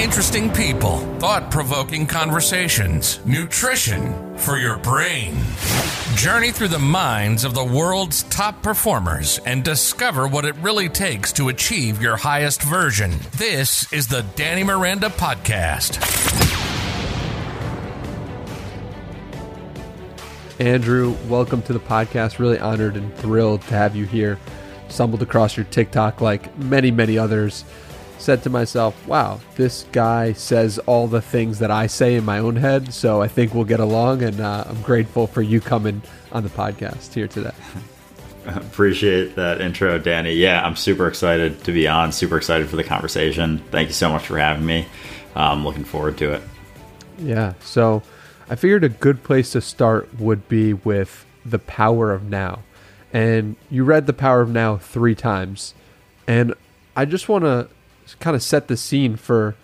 interesting people, thought provoking conversations, nutrition for your brain. Journey through the minds of the world's top performers and discover what it really takes to achieve your highest version. This is the Danny Miranda Podcast. Andrew, welcome to the podcast. Really honored and thrilled to have you here. Stumbled across your TikTok like many, many others. Said to myself, wow, this guy says all the things that I say in my own head. So I think we'll get along. And uh, I'm grateful for you coming on the podcast here today. Appreciate that intro, Danny. Yeah, I'm super excited to be on. Super excited for the conversation. Thank you so much for having me. I'm looking forward to it. Yeah. So I figured a good place to start would be with The Power of Now. And you read The Power of Now three times. And I just want to kind of set the scene for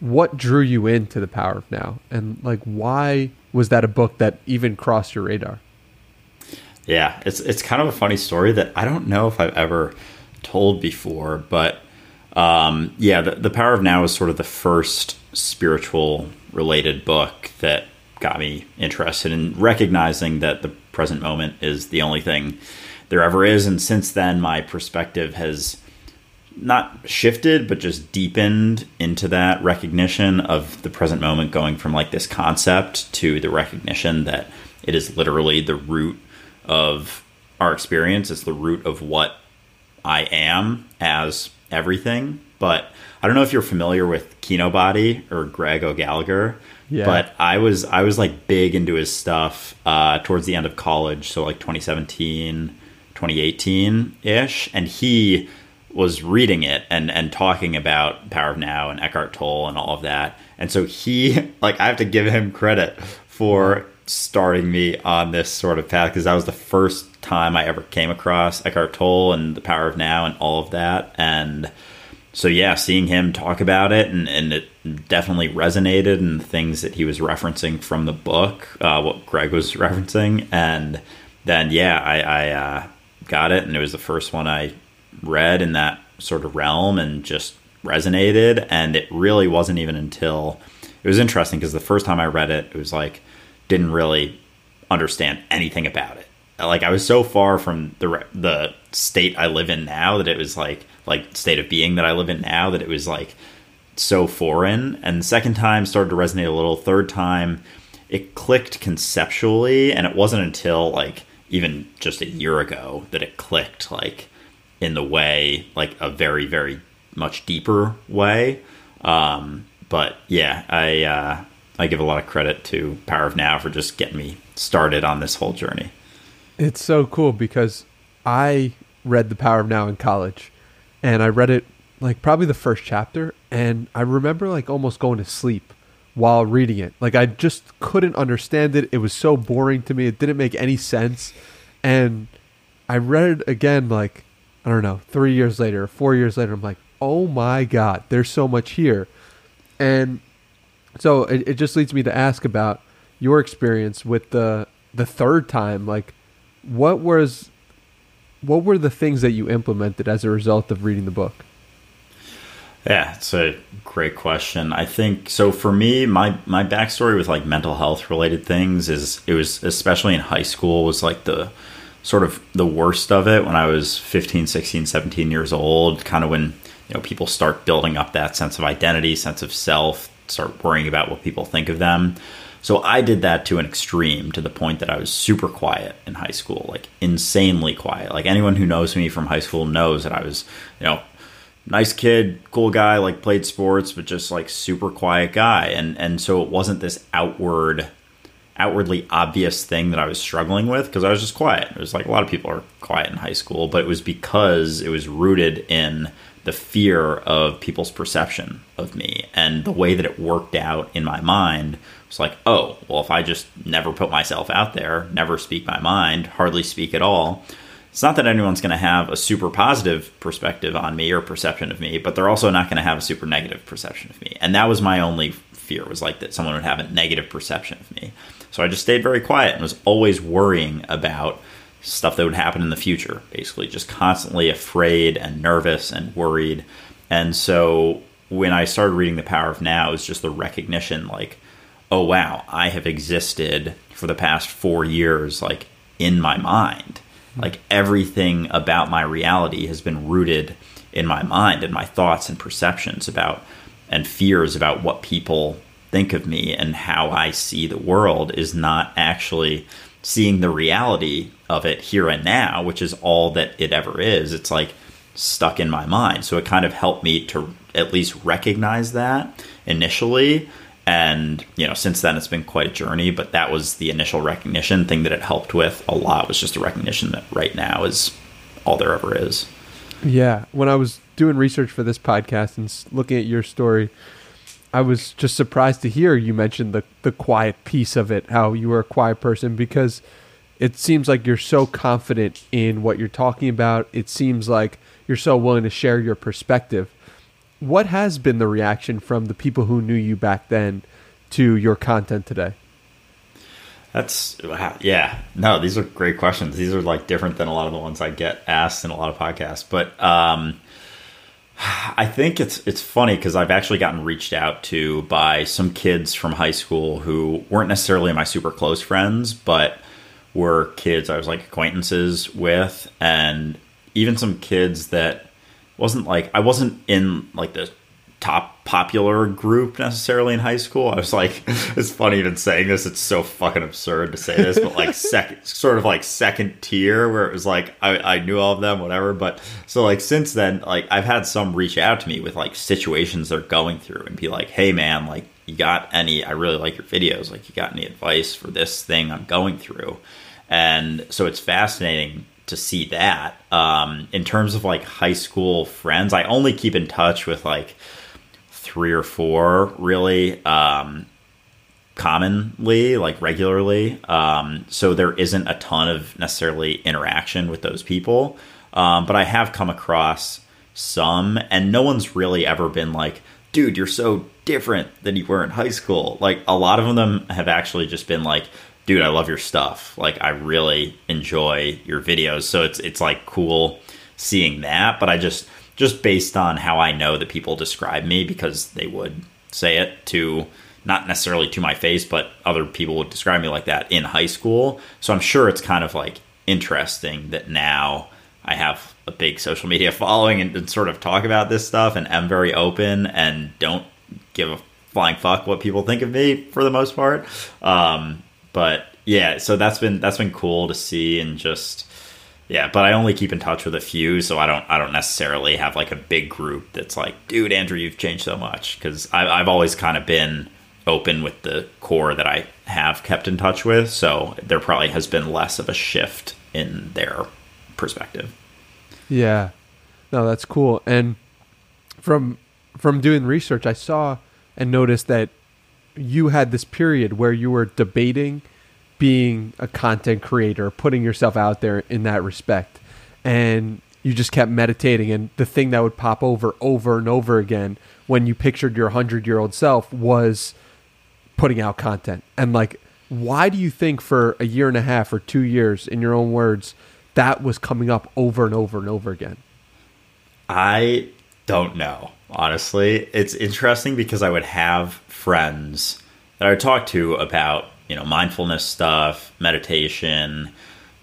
what drew you into The Power of Now and like why was that a book that even crossed your radar? Yeah, it's it's kind of a funny story that I don't know if I've ever told before, but um, yeah, the, the Power of Now is sort of the first spiritual related book that got me interested in recognizing that the present moment is the only thing there ever is. And since then, my perspective has not shifted, but just deepened into that recognition of the present moment, going from like this concept to the recognition that it is literally the root of our experience. It's the root of what I am as everything. But I don't know if you're familiar with Kinobody or Greg O'Gallagher. Yeah. But I was I was like big into his stuff uh, towards the end of college, so like 2017, 2018 ish, and he was reading it and and talking about Power of Now and Eckhart Tolle and all of that. And so he like I have to give him credit for starting me on this sort of path because that was the first time I ever came across Eckhart Tolle and the Power of Now and all of that and so yeah, seeing him talk about it and, and it definitely resonated and things that he was referencing from the book, uh, what Greg was referencing, and then yeah, I, I uh, got it and it was the first one I read in that sort of realm and just resonated. And it really wasn't even until it was interesting because the first time I read it, it was like didn't really understand anything about it. Like I was so far from the the state I live in now that it was like like state of being that I live in now that it was like so foreign. And the second time started to resonate a little. Third time, it clicked conceptually, and it wasn't until like even just a year ago that it clicked like in the way like a very very much deeper way. Um, but yeah, I uh, I give a lot of credit to Power of Now for just getting me started on this whole journey. It's so cool because I read The Power of Now in college and I read it like probably the first chapter, and I remember like almost going to sleep while reading it. Like I just couldn't understand it. It was so boring to me. It didn't make any sense. And I read it again like I don't know, 3 years later, 4 years later. I'm like, "Oh my god, there's so much here." And so it, it just leads me to ask about your experience with the the third time like what was what were the things that you implemented as a result of reading the book? Yeah, it's a great question. I think so. For me, my my backstory with like mental health related things is it was especially in high school was like the sort of the worst of it when I was 15, 16, 17 years old. Kind of when you know people start building up that sense of identity, sense of self, start worrying about what people think of them. So I did that to an extreme to the point that I was super quiet in high school, like insanely quiet. Like anyone who knows me from high school knows that I was, you know, nice kid, cool guy, like played sports, but just like super quiet guy. And and so it wasn't this outward outwardly obvious thing that I was struggling with because I was just quiet. It was like a lot of people are quiet in high school, but it was because it was rooted in the fear of people's perception of me and the way that it worked out in my mind was like, oh, well, if I just never put myself out there, never speak my mind, hardly speak at all, it's not that anyone's going to have a super positive perspective on me or perception of me, but they're also not going to have a super negative perception of me. And that was my only fear was like that someone would have a negative perception of me. So I just stayed very quiet and was always worrying about stuff that would happen in the future, basically, just constantly afraid and nervous and worried. And so when I started reading The Power of Now, is just the recognition like, oh wow, I have existed for the past four years, like in my mind. Hmm. Like everything about my reality has been rooted in my mind and my thoughts and perceptions about and fears about what people think of me and how I see the world is not actually seeing the reality of it here and now, which is all that it ever is. It's like stuck in my mind. So it kind of helped me to at least recognize that initially. And, you know, since then it's been quite a journey, but that was the initial recognition thing that it helped with a lot was just the recognition that right now is all there ever is. Yeah. When I was doing research for this podcast and looking at your story, I was just surprised to hear you mention the the quiet piece of it, how you were a quiet person because it seems like you're so confident in what you're talking about. It seems like you're so willing to share your perspective. What has been the reaction from the people who knew you back then to your content today? That's yeah. No, these are great questions. These are like different than a lot of the ones I get asked in a lot of podcasts. But um, I think it's it's funny because I've actually gotten reached out to by some kids from high school who weren't necessarily my super close friends, but were kids I was like acquaintances with, and even some kids that wasn't like I wasn't in like the top popular group necessarily in high school. I was like, it's funny even saying this. It's so fucking absurd to say this, but like second, sort of like second tier where it was like, I, I knew all of them, whatever. But so like since then, like I've had some reach out to me with like situations they're going through and be like, Hey man, like you got any, I really like your videos. Like you got any advice for this thing I'm going through? And so it's fascinating to see that. Um, in terms of like high school friends, I only keep in touch with like, three or four really um, commonly, like regularly. Um, so there isn't a ton of necessarily interaction with those people. Um, but I have come across some, and no one's really ever been like, dude, you're so different than you were in high school. Like a lot of them have actually just been like, dude, I love your stuff. Like I really enjoy your videos. So it's it's like cool seeing that. But I just just based on how I know that people describe me because they would say it to not necessarily to my face, but other people would describe me like that in high school. So I'm sure it's kind of like interesting that now I have a big social media following and, and sort of talk about this stuff and am very open and don't give a flying fuck what people think of me for the most part. Um, but yeah, so that's been that's been cool to see and just yeah, but I only keep in touch with a few, so I don't I don't necessarily have like a big group that's like, dude, Andrew, you've changed so much because I've always kind of been open with the core that I have kept in touch with, so there probably has been less of a shift in their perspective. Yeah, no, that's cool. And from from doing research, I saw and noticed that you had this period where you were debating being a content creator, putting yourself out there in that respect. And you just kept meditating and the thing that would pop over over and over again when you pictured your 100-year-old self was putting out content. And like why do you think for a year and a half or 2 years in your own words that was coming up over and over and over again? I don't know, honestly. It's interesting because I would have friends that I would talk to about you know mindfulness stuff, meditation,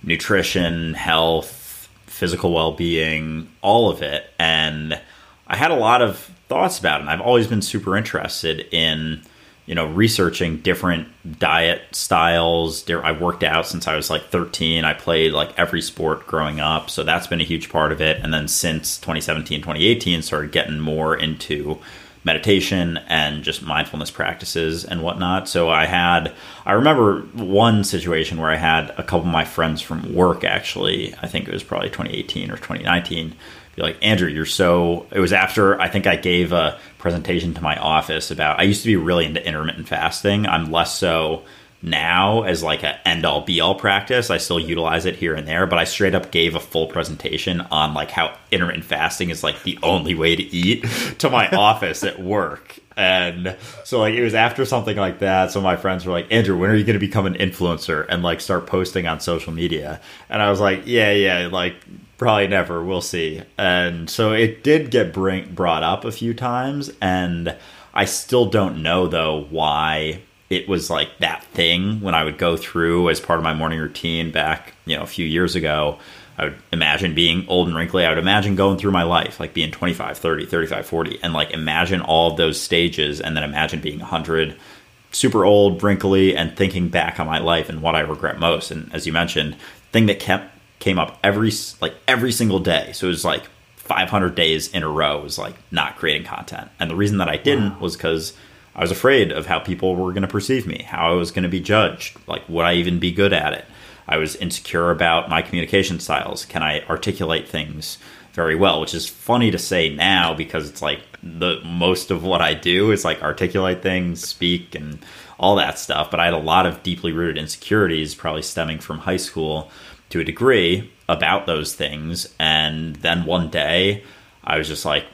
nutrition, health, physical well-being, all of it. And I had a lot of thoughts about it. And I've always been super interested in you know researching different diet styles i worked out since i was like 13 i played like every sport growing up so that's been a huge part of it and then since 2017 2018 started getting more into meditation and just mindfulness practices and whatnot. So I had, I remember one situation where I had a couple of my friends from work actually, I think it was probably 2018 or 2019, be like, Andrew, you're so, it was after I think I gave a presentation to my office about, I used to be really into intermittent fasting. I'm less so now as like an end all be all practice. I still utilize it here and there, but I straight up gave a full presentation on like how intermittent fasting is like the only way to eat to my office at work. And so like it was after something like that. So my friends were like, Andrew, when are you going to become an influencer and like start posting on social media? And I was like, yeah, yeah, like probably never. We'll see. And so it did get bring, brought up a few times, and I still don't know though why it was like that thing when I would go through as part of my morning routine back, you know, a few years ago. I would imagine being old and wrinkly. I would imagine going through my life, like being 25, 30, 35, 40, and like imagine all of those stages and then imagine being 100, super old, wrinkly, and thinking back on my life and what I regret most. And as you mentioned, thing that kept came up every like every single day. So it was like 500 days in a row was like not creating content. And the reason that I didn't wow. was because I was afraid of how people were going to perceive me, how I was going to be judged, like would I even be good at it? I was insecure about my communication styles. Can I articulate things very well? Which is funny to say now because it's like the most of what I do is like articulate things, speak, and all that stuff. But I had a lot of deeply rooted insecurities, probably stemming from high school to a degree, about those things. And then one day, I was just like,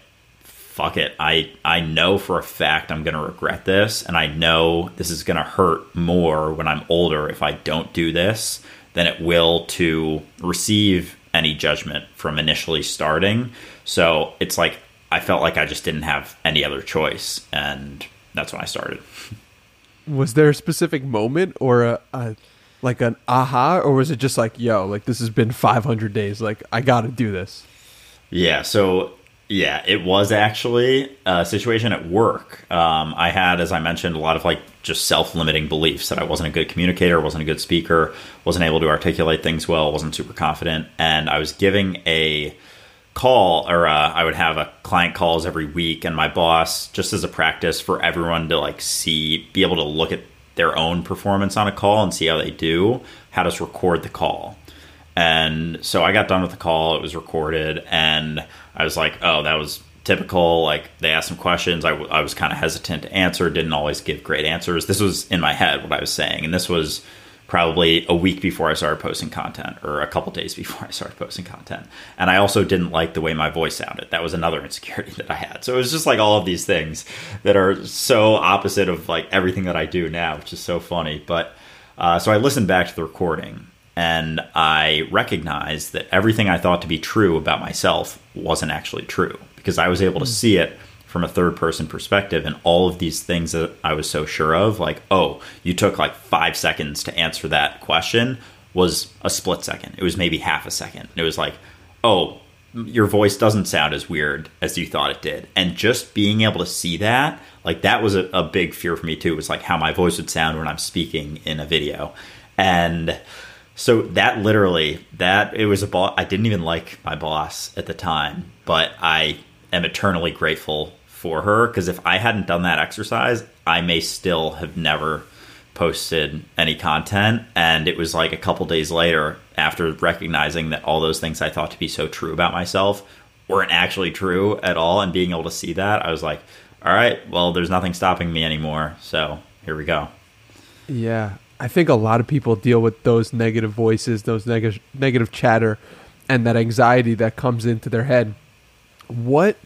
fuck it. I, I know for a fact I'm going to regret this. And I know this is going to hurt more when I'm older if I don't do this than it will to receive any judgment from initially starting. So it's like, I felt like I just didn't have any other choice. And that's when I started. Was there a specific moment or a, a like an aha, or was it just like, yo, like this has been 500 days, like I got to do this? Yeah. So yeah, it was actually a situation at work. Um, I had, as I mentioned, a lot of like just self-limiting beliefs that I wasn't a good communicator, wasn't a good speaker, wasn't able to articulate things well, wasn't super confident, and I was giving a call or uh, I would have a client calls every week, and my boss, just as a practice for everyone to like see, be able to look at their own performance on a call and see how they do, had us record the call. And so I got done with the call, it was recorded, and I was like, oh, that was typical. Like they asked some questions, I, w- I was kind of hesitant to answer, didn't always give great answers. This was in my head what I was saying, and this was probably a week before I started posting content or a couple days before I started posting content. And I also didn't like the way my voice sounded. That was another insecurity that I had. So it was just like all of these things that are so opposite of like everything that I do now, which is so funny. But uh, so I listened back to the recording and I recognized that everything I thought to be true about myself wasn't actually true because I was able to hmm. see it from a third person perspective and all of these things that I was so sure of like oh you took like 5 seconds to answer that question was a split second. It was maybe half a second. It was like oh your voice doesn't sound as weird as you thought it did. And just being able to see that like that was a, a big fear for me too. It was like how my voice would sound when I'm speaking in a video. And so that literally that it was a boss I didn't even like my boss at the time but I am eternally grateful for her because if I hadn't done that exercise, I may still have never posted any content. And it was like a couple days later, after recognizing that all those things I thought to be so true about myself weren't actually true at all, and being able to see that, I was like, all right, well, there's nothing stopping me anymore. So here we go. Yeah. I think a lot of people deal with those negative voices, those negative negative chatter, and that anxiety that comes into their head. What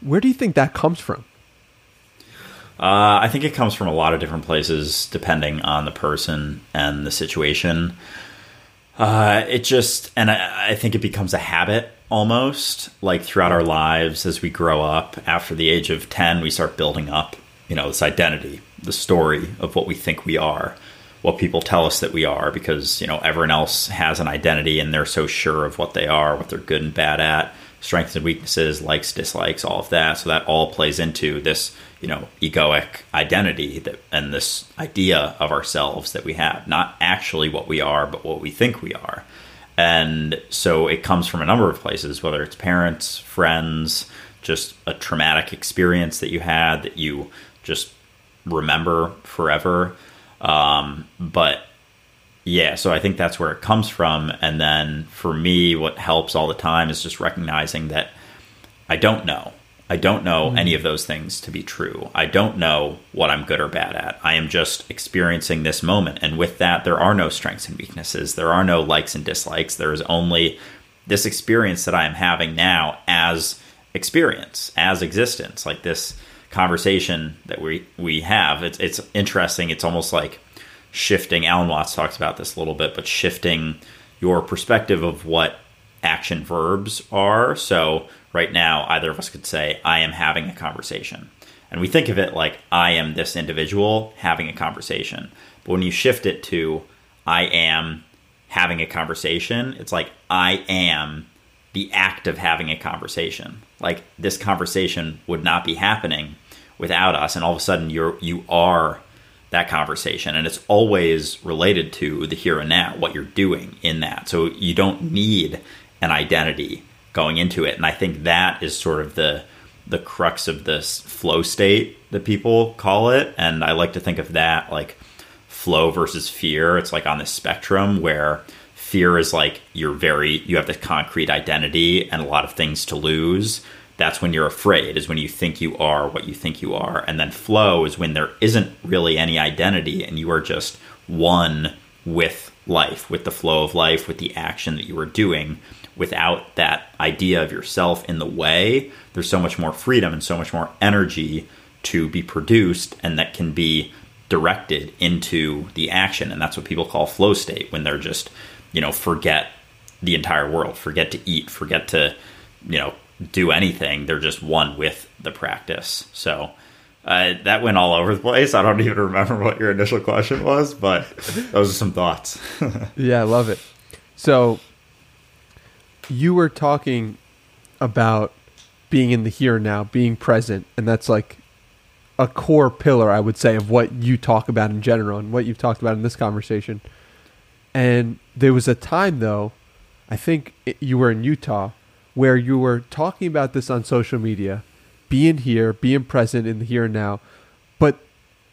where do you think that comes from? Uh, I think it comes from a lot of different places, depending on the person and the situation. Uh, it just, and I, I, think it becomes a habit almost, like throughout our lives as we grow up. After the age of 10, we start building up, you know, this identity, the story of what we think we are, what people tell us that we are, because, you know, everyone else has an identity and they're so sure of what they are, what they're good and bad at strengths and weaknesses, likes, dislikes, all of that. So that all plays into this, you know, egoic identity that and this idea of ourselves that we have, not actually what we are, but what we think we are. And so it comes from a number of places, whether it's parents, friends, just a traumatic experience that you had that you just remember forever. Um, but yeah, so I think that's where it comes from. And then for me, what helps all the time is just recognizing that I don't know. I don't know mm. any of those things to be true. I don't know what I'm good or bad at. I am just experiencing this moment. And with that, there are no strengths and weaknesses. There are no likes and dislikes. There is only this experience that I am having now as experience, as existence, like this conversation that we, we have. It's, it's interesting. It's almost like shifting. Alan Watts talks about this a little bit, but shifting your perspective of what action verbs are. So, right now, either of us could say, I am having a conversation. And we think of it like, I am this individual having a conversation. But when you shift it to, I am having a conversation, it's like, I am the act of having a conversation. Like, this conversation would not be happening without us. And all of a sudden, you're, you are that conversation. And it's always related to the here and now, what you're doing in that. So you don't need an identity going into it. And I think that is sort of the the crux of this flow state that people call it. And I like to think of that like flow versus fear. It's like on the spectrum where fear is like you're very you have the concrete identity and a lot of things to lose. That's when you're afraid, is when you think you are what you think you are. And then flow is when there isn't really any identity and you are just one with life, with the flow of life, with the action that you are doing without that idea of yourself in the way, there's so much more freedom and so much more energy to be produced and that can be directed into the action. And that's what people call flow state when they're just, you know, forget the entire world, forget to eat, forget to, you know, do anything. They're just one with the practice. So, uh, that went all over the place. I don't even remember what your initial question was, but those are some thoughts. yeah, I love it. So, you were talking about being in the here and now, being present, and that's like a core pillar, I would say, of what you talk about in general and what you've talked about in this conversation. And there was a time, though, I think you were in Utah, where you were talking about this on social media, being here, being present in the here and now, but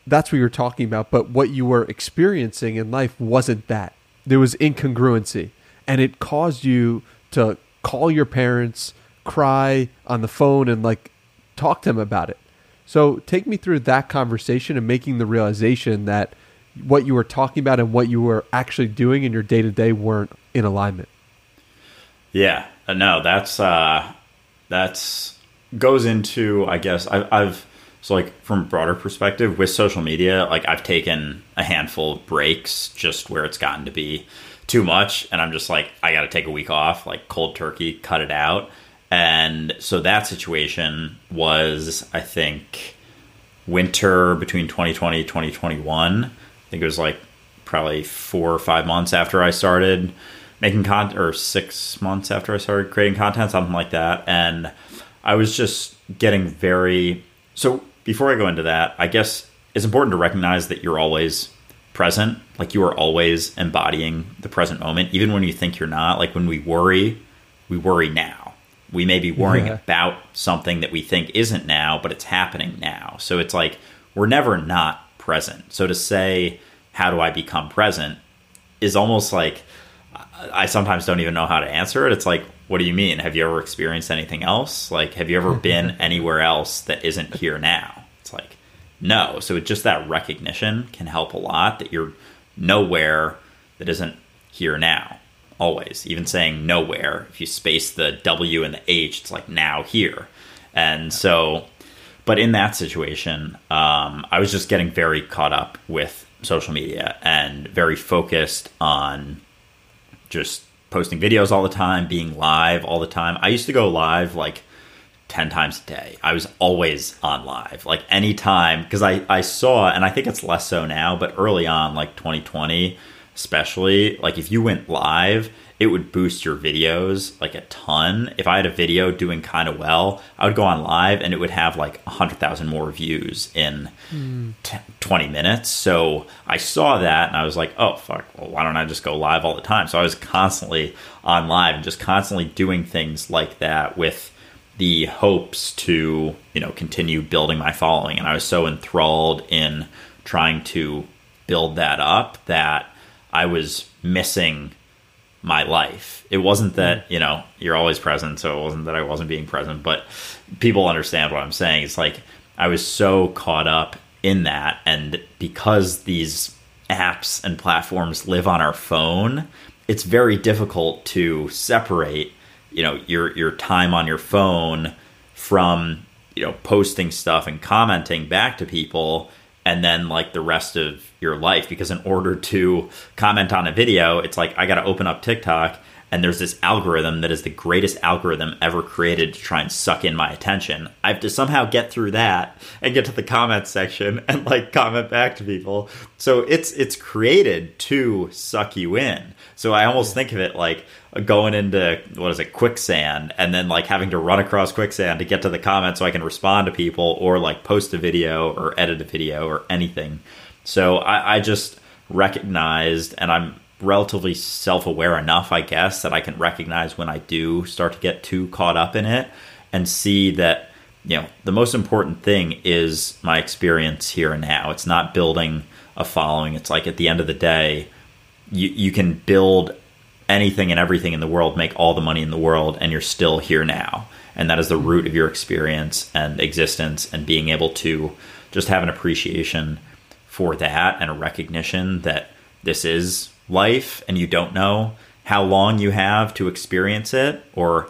that's what you were talking about. But what you were experiencing in life wasn't that. There was incongruency, and it caused you to call your parents, cry on the phone, and like talk to them about it. So take me through that conversation and making the realization that what you were talking about and what you were actually doing in your day to day weren't in alignment. Yeah, uh, no, that's uh, that's goes into I guess I, I've so like from a broader perspective with social media, like I've taken a handful of breaks just where it's gotten to be too much and i'm just like i gotta take a week off like cold turkey cut it out. And so that situation was i think winter between 2020 2021 i think it was like probably four or five months after i started making content or six months after i started creating content something like that. And i was just getting very so before i go into that i guess it's important to recognize that you're always present. Like you are always embodying the present moment even when you think you're not. Like when we worry we worry now. We may be worrying yeah. about something that we think isn't now but it's happening now. So it's like we're never not present. So to say how do i become present is almost like i sometimes don't even know how to answer it it's like what do you mean have you ever experienced anything else like have you ever been anywhere else that isn't here now it's like no. So it's just that recognition can help a lot that you're nowhere that isn't here now. Always. Even saying nowhere, if you space the W and the H, it's like now here. And so, but in that situation, um, I was just getting very caught up with social media and very focused on just posting videos all the time, being live all the time. I used to go live like 10 times a day. I was always on live, like anytime, because I, I saw, and I think it's less so now, but early on, like 2020, especially, like if you went live, it would boost your videos like a ton. If I had a video doing kind of well, I would go on live and it would have like 100,000 more views in mm. t- 20 minutes. So I saw that and I was like, oh, fuck, well, why don't I just go live all the time? So I was constantly on live and just constantly doing things like that with the hopes to you know continue building my following and i was so enthralled in trying to build that up that i was missing my life. It wasn't that, you know, you're always present, so it wasn't that I wasn't being present, but people understand what I'm saying. It's like I was so caught up in that and because these apps and platforms live on our phone, it's very difficult to separate, you know, your your time on your phone from, you know, posting stuff and commenting back to people and then like the rest of your life because in order to comment on a video it's like i got to open up tiktok and there's this algorithm that is the greatest algorithm ever created to try and suck in my attention. I have to somehow get through that and get to the comment section and like comment back to people. So it's it's created to suck you in. So i almost think of it like going into what is it quicksand and then like having to run across quicksand to get to the comments so I can respond to people or like post a video or edit a video or anything. So I, I just recognized and I'm relatively self-aware enough I guess that I can recognize when I do start to get too caught up in it and see that you know the most important thing is my experience here and now. It's not building a following. It's like at the end of the day you, you can build anything and everything in the world, make all the money in the world, and you're still here now. And that is the root of your experience and existence, and being able to just have an appreciation for that and a recognition that this is life and you don't know how long you have to experience it or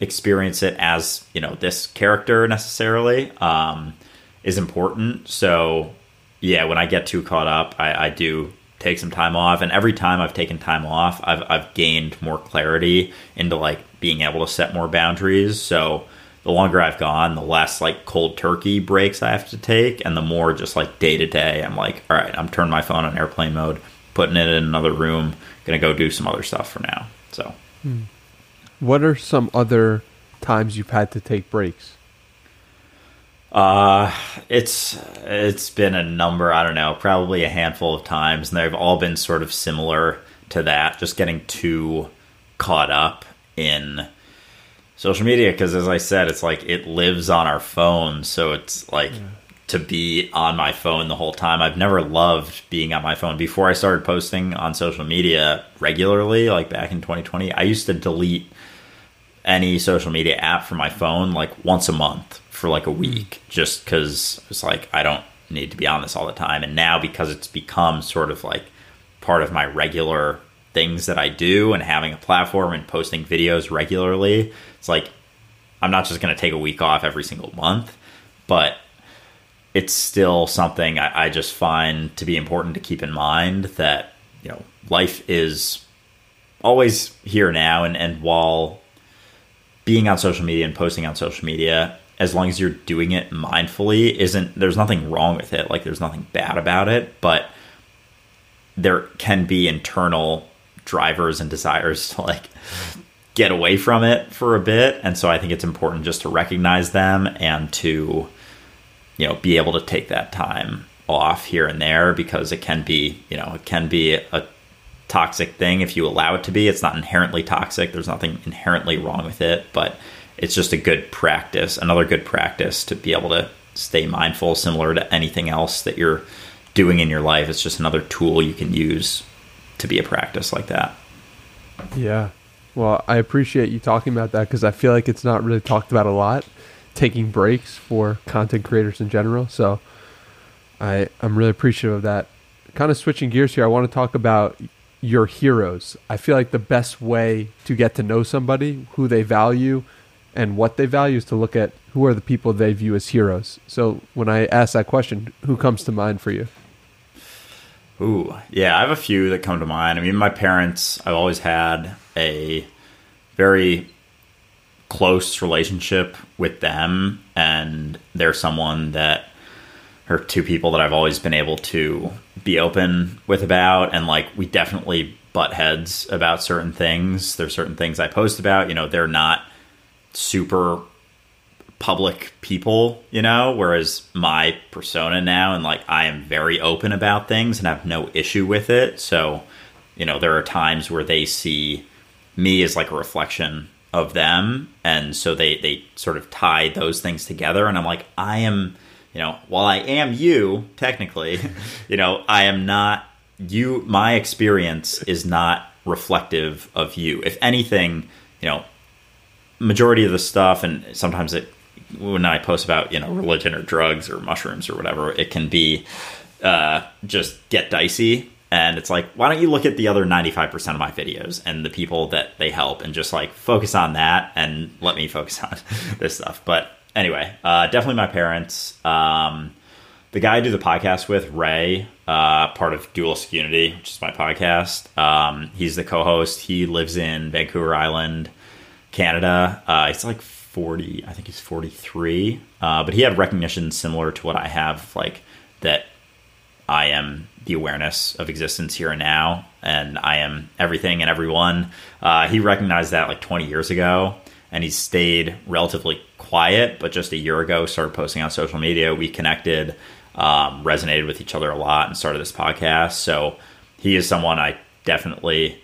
experience it as you know this character necessarily um, is important so yeah when i get too caught up I, I do take some time off. And every time I've taken time off, I've, I've gained more clarity into like being able to set more boundaries. So the longer I've gone, the less like cold turkey breaks I have to take, and the more just like day to day, I'm like, all right, I'm turning my phone on airplane mode, putting it in another room, gonna go do some other stuff for now. So, hmm. what are some other times you've had to take breaks? Uh, it's it's been a number. I don't know, probably a handful of times, and they've all been sort of similar to that. Just getting too caught up in social media because, as I said, it's like it lives on our phone, so it's like. Yeah. To be on my phone the whole time. I've never loved being on my phone. Before I started posting on social media regularly, like back in 2020, I used to delete any social media app from my phone like once a month for like a week just because it's like I don't need to be on this all the time. And now because it's become sort of like part of my regular things that I do and having a platform and posting videos regularly, it's like I'm not just going to take a week off every single month, but it's still something I, I, just find to be important to keep in mind that, you know, life is always here now. And, and while being on social media and posting on social media as long as you're doing it mindfully isn't there's nothing wrong with it like there's nothing bad about it but there can be internal drivers and desires to like get away from it for a bit and so i think it's important just to recognize them and to you know be able to take that time off here and there because it can be you know it can be a toxic thing if you allow it to be it's not inherently toxic there's nothing inherently wrong with it but it's just a good practice, another good practice to be able to stay mindful, similar to anything else that you're doing in your life. It's just another tool you can use to be a practice like that. Yeah. Well, I appreciate you talking about that because I feel like it's not really talked about a lot, taking breaks for content creators in general. So I, I'm really appreciative of that. Kind of switching gears here, I want to talk about your heroes. I feel like the best way to get to know somebody, who they value, and what they value is to look at who are the people they view as heroes. So when I ask that question, who comes to mind for you? Ooh, yeah, I have a few that come to mind. I mean, my parents, I've always had a very close relationship with them, and they're someone that are two people that I've always been able to be open with about, and like we definitely butt heads about certain things. There's certain things I post about, you know, they're not super public people, you know, whereas my persona now and like I am very open about things and have no issue with it. So, you know, there are times where they see me as like a reflection of them and so they they sort of tie those things together and I'm like I am, you know, while I am you technically, you know, I am not you my experience is not reflective of you. If anything, you know, majority of the stuff, and sometimes it when I post about you know religion or drugs or mushrooms or whatever, it can be uh, just get dicey. And it's like, why don't you look at the other 95% of my videos and the people that they help and just like focus on that and let me focus on this stuff. But anyway, uh, definitely my parents. Um, the guy I do the podcast with, Ray, uh, part of Dualistic Unity, which is my podcast. Um, he's the co-host. He lives in Vancouver Island, Canada. Uh, he's like 40, I think he's 43. Uh, but he had recognition similar to what I have, like that I am the awareness of existence here and now, and I am everything and everyone. Uh, he recognized that like 20 years ago, and he stayed relatively quiet. But just a year ago, started posting on social media. We connected, um, resonated with each other a lot, and started this podcast. So he is someone I definitely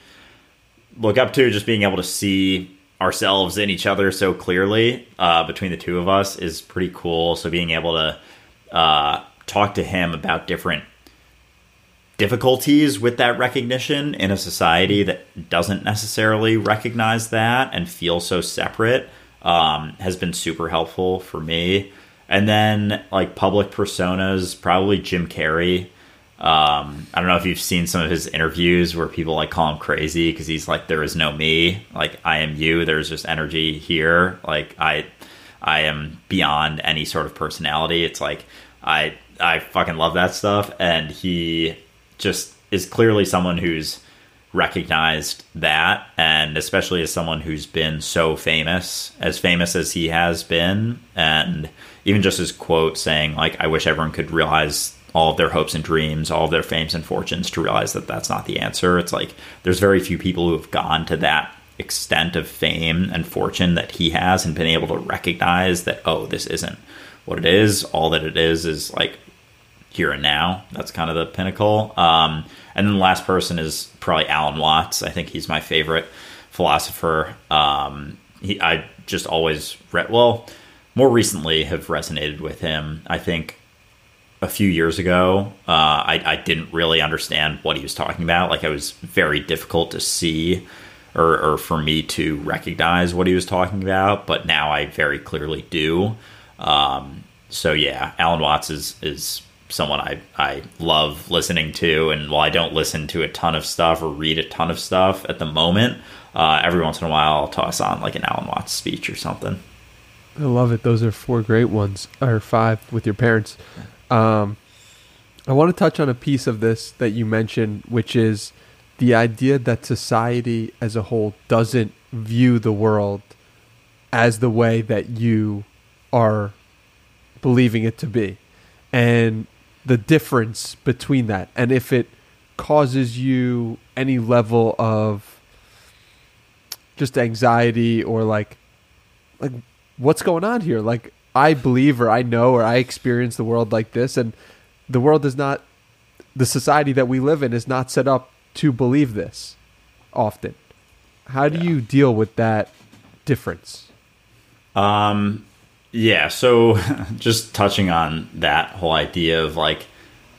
look up to. Just being able to see ourselves in each other so clearly uh, between the two of us is pretty cool. So being able to uh, talk to him about different difficulties with that recognition in a society that doesn't necessarily recognize that and feel so separate um, has been super helpful for me. And then like public personas, probably Jim Carrey. Um, I don't know if you've seen some of his interviews where people like call him crazy because he's like, "There is no me, like I am you. There's just energy here. Like I, I am beyond any sort of personality." It's like I, I fucking love that stuff, and he just is clearly someone who's recognized that and especially as someone who's been so famous as famous as he has been and even just his quote saying like i wish everyone could realize all of their hopes and dreams all of their fames and fortunes to realize that that's not the answer. It's like there's very few people who have gone to that extent of fame and fortune that he has and been able to recognize that oh this isn't what it is. All that it is is like here and now. That's kind of the pinnacle. Um, and then the last person is probably Alan Watts. I think he's my favorite philosopher. Um, he, I just always read, well, more recently have resonated with him. I think a few years ago, uh, I, I, didn't really understand what he was talking about. Like, it was very difficult to see or, or for me to recognize what he was talking about, but now I very clearly do. Um, so yeah, Alan Watts is is someone I, I love listening to. And while I don't listen to a ton of stuff or read a ton of stuff at the moment, uh, every once in a while I'll toss on like an Alan Watts speech or something. I love it. Those are four great ones, or five with your parents. Um, I want to touch on a piece of this that you mentioned, which is the idea that society as a whole doesn't view the world as the way that you are believing it to be. And the difference between that and if it causes you any level of just anxiety or like like what's going on here? Like i believe or i know or i experience the world like this and the world is not the society that we live in is not set up to believe this often. How do yeah. you deal with that difference? Um yeah, so just touching on that whole idea of like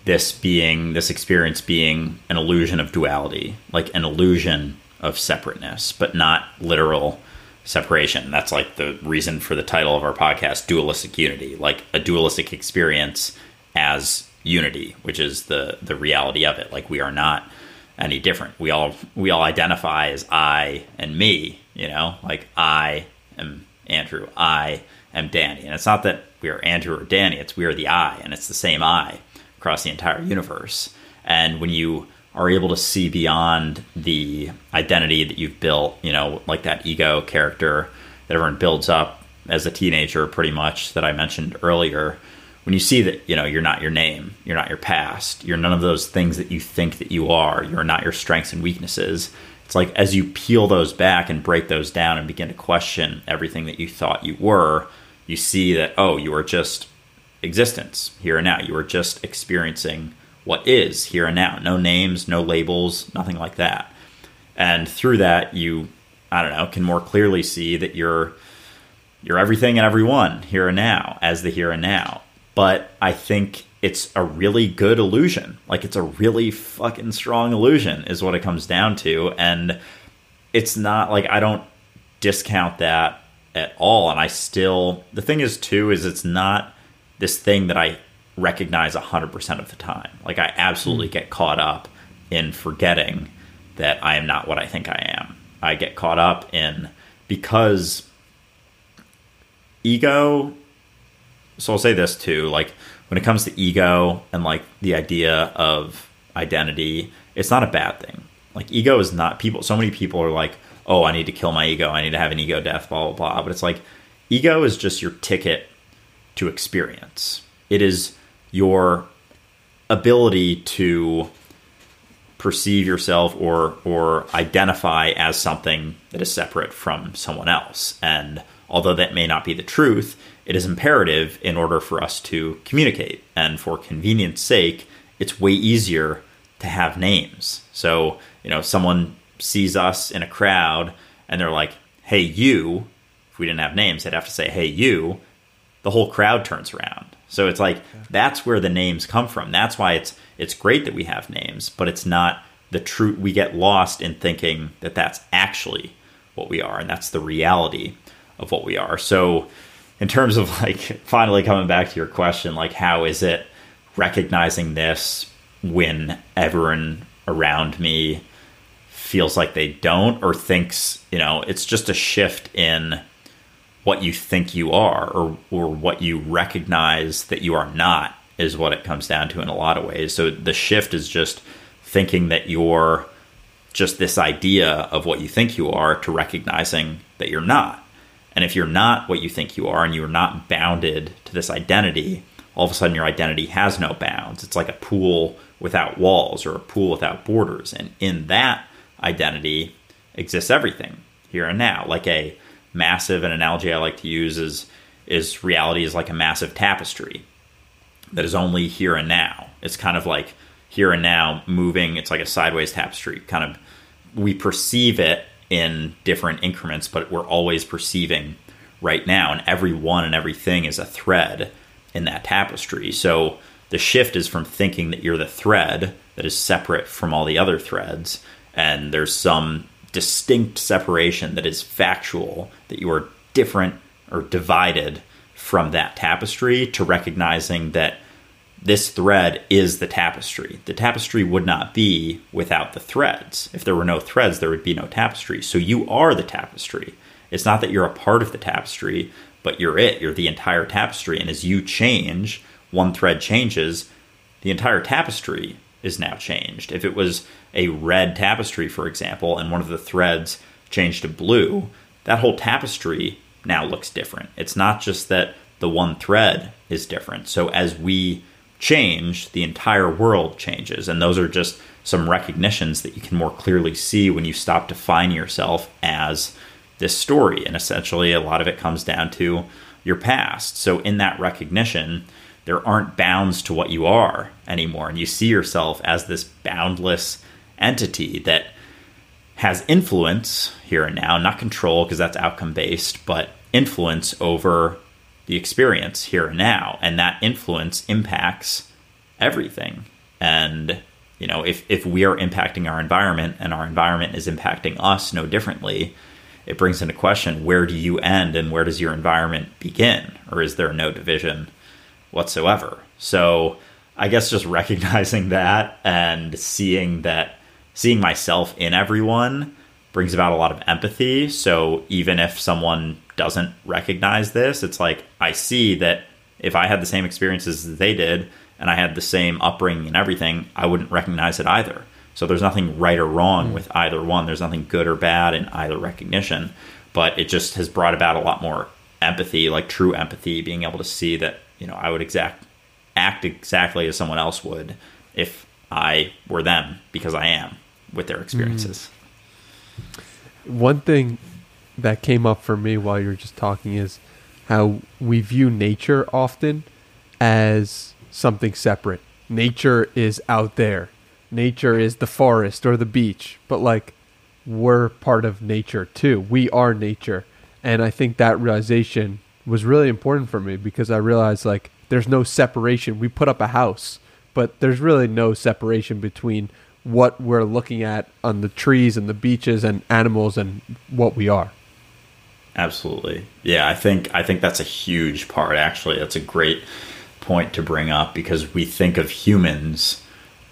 this being this experience being an illusion of duality, like an illusion of separateness, but not literal separation. That's like the reason for the title of our podcast, Dualistic Unity, like a dualistic experience as unity, which is the the reality of it. Like we are not any different. We all we all identify as I and me, you know? Like I am Andrew, I am Danny. And it's not that we are Andrew or Danny, it's we are the I, and it's the same I across the entire universe. And when you are able to see beyond the identity that you've built, you know, like that ego character that everyone builds up as a teenager, pretty much, that I mentioned earlier. When you see that, you know, you're not your name, you're not your past, you're none of those things that you think that you are, you're not your strengths and weaknesses. It's like as you peel those back and break those down and begin to question everything that you thought you were, you see that, oh, you are just existence here and now. You are just experiencing what is here and now. No names, no labels, nothing like that. And through that, you, I don't know, can more clearly see that you're you're everything and everyone here and now as the here and now. But I think it's a really good illusion. Like it's a really fucking strong illusion is what it comes down to and it's not like I don't discount that at all and I still the thing is too is it's not this thing that I recognize 100% of the time. Like I absolutely mm. get caught up in forgetting that I am not what I think I am. I get caught up in because ego so I'll say this too like when it comes to ego and like the idea of identity, it's not a bad thing. Like ego is not people. So many people are like, "Oh, I need to kill my ego. I need to have an ego death." Blah blah blah. But it's like ego is just your ticket to experience. It is your ability to perceive yourself or or identify as something that is separate from someone else. And although that may not be the truth, it is imperative in order for us to communicate. And for convenience sake, it's way easier to have names. So, you know, someone sees us in a crowd and they're like, hey, you, if we didn't have names, they'd have to say, hey, you, the whole crowd turns around. So it's like that's where the names come from. That's why it's it's great that we have names, but it's not the truth. We get lost in thinking that that's actually what we are, and that's the reality of what we are. So in terms of like finally coming back to your question, like how is it recognizing this when everyone around me feels like they don't or thinks, you know, it's just a shift in what you think you are or or what you recognize that you are not is what it comes down to in a lot of ways. So the shift is just thinking that you're just this idea of what you think you are to recognizing that you're not. And if you're not what you think you are and you're not bounded to this identity, all of a sudden your identity has no bounds. It's like a pool without walls or a pool without borders. And in that identity exists everything here and now. Like a massive, an analogy I like to use is, is reality is like a massive tapestry that is only here and now. It's kind of like here and now moving. It's like a sideways tapestry. Kind of, we perceive it in different increments, but we're always perceiving right now, and every one and everything is a thread in that tapestry. So the shift is from thinking that you're the thread that is separate from all the other threads, and there's some distinct separation that is factual, that you are different or divided from that tapestry, to recognizing that this thread is the tapestry. The tapestry would not be without the threads. If there were no threads, there would be no tapestry. So you are the tapestry. It's not that you're a part of the tapestry, but you're it. You're the entire tapestry. And as you change, one thread changes, the entire tapestry is now changed. If it was a red tapestry, for example, and one of the threads changed to blue, that whole tapestry now looks different. It's not just that the one thread is different. So as we change, the entire world changes. And those are just some recognitions that you can more clearly see when you stop defining yourself as this story. And essentially, a lot of it comes down to your past. So, in that recognition, there aren't bounds to what you are anymore. And you see yourself as this boundless entity that has influence here and now, not control because that's outcome based, but influence over the experience here and now. And that influence impacts everything. And you know if if we are impacting our environment and our environment is impacting us no differently it brings into question where do you end and where does your environment begin? Or is there no division whatsoever so i guess just recognizing that and seeing that seeing myself in everyone brings about a lot of empathy so even if someone doesn't recognize this, it's like I see that if I had the same experiences as they did and I had the same upbringing and everything, I wouldn't recognize it either. So there's nothing right or wrong mm. with either one. There's nothing good or bad in either recognition, but it just has brought about a lot more empathy, like true empathy, being able to see that, you know, I would exact act exactly as someone else would if I were them because I am with their experiences. Mm. One thing that came up for me while you were just talking is how we view nature often as something separate. Nature is out there. Nature is the forest or the beach, but like we're part of nature too. We are nature. And I think that realization was really important for me because I realized like there's no separation. We put up a house, but there's really no separation between what we're looking at on the trees and the beaches and animals and what we are. Absolutely. Yeah, I think I think that's a huge part actually. That's a great point to bring up because we think of humans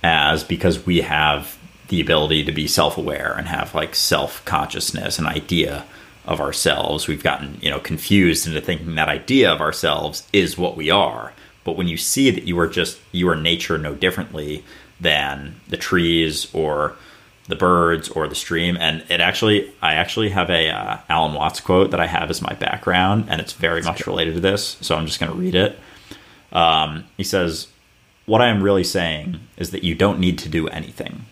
as because we have the ability to be self-aware and have like self-consciousness and idea of ourselves. We've gotten, you know, confused into thinking that idea of ourselves is what we are. But when you see that you are just you are nature no differently than the trees or the birds or the stream and it actually i actually have a uh, alan watts quote that i have as my background and it's very much related to this so i'm just going to read it um, he says what i am really saying is that you don't need to do anything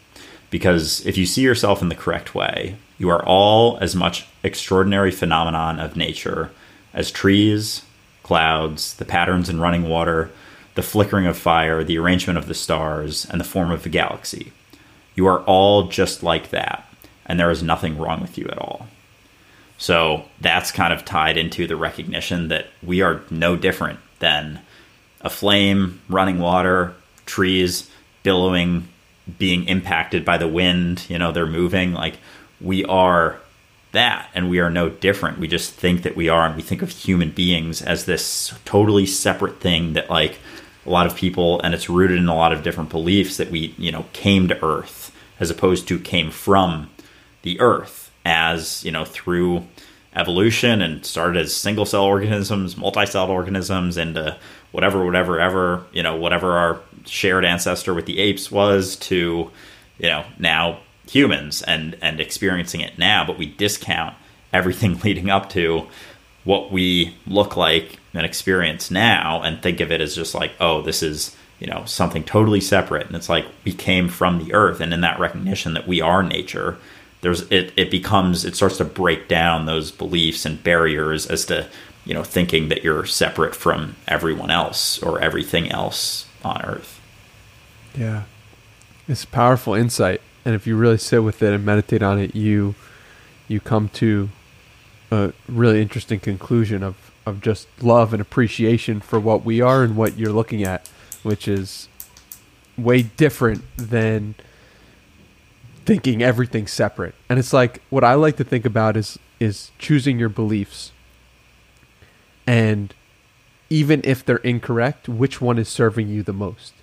because if you see yourself in the correct way you are all as much extraordinary phenomenon of nature as trees clouds the patterns in running water the flickering of fire the arrangement of the stars and the form of the galaxy you are all just like that, and there is nothing wrong with you at all. So that's kind of tied into the recognition that we are no different than a flame, running water, trees billowing, being impacted by the wind. You know, they're moving. Like we are that, and we are no different. We just think that we are, and we think of human beings as this totally separate thing that, like, a lot of people, and it's rooted in a lot of different beliefs that we, you know, came to Earth as opposed to came from the earth as you know through evolution and started as single cell organisms multi-celled organisms into whatever whatever ever you know whatever our shared ancestor with the apes was to you know now humans and and experiencing it now. But we discount everything leading up to what we look like and experience now and think of it as just like oh this is you know something totally separate. And it's like we came from the earth. And in that recognition that we are nature there's it it becomes it starts to break down those beliefs and barriers as to you know thinking that you're separate from everyone else or everything else on earth yeah it's powerful insight and if you really sit with it and meditate on it you you come to a really interesting conclusion of of just love and appreciation for what we are and what you're looking at which is way different than thinking everything separate. And it's like what I like to think about is is choosing your beliefs. And even if they're incorrect, which one is serving you the most?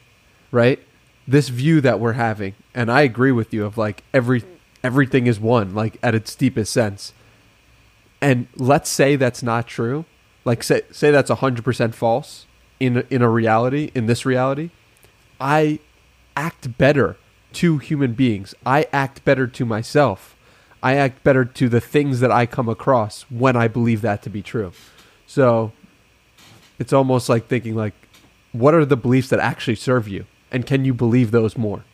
Right? This view that we're having, and I agree with you of like every everything is one, like at its deepest sense. And let's say that's not true. Like say say that's hundred percent false in in a reality, in this reality, I act better to human beings. I act better to myself. I act better to the things that I come across when I believe that to be true. So it's almost like thinking like what are the beliefs that actually serve you and can you believe those more?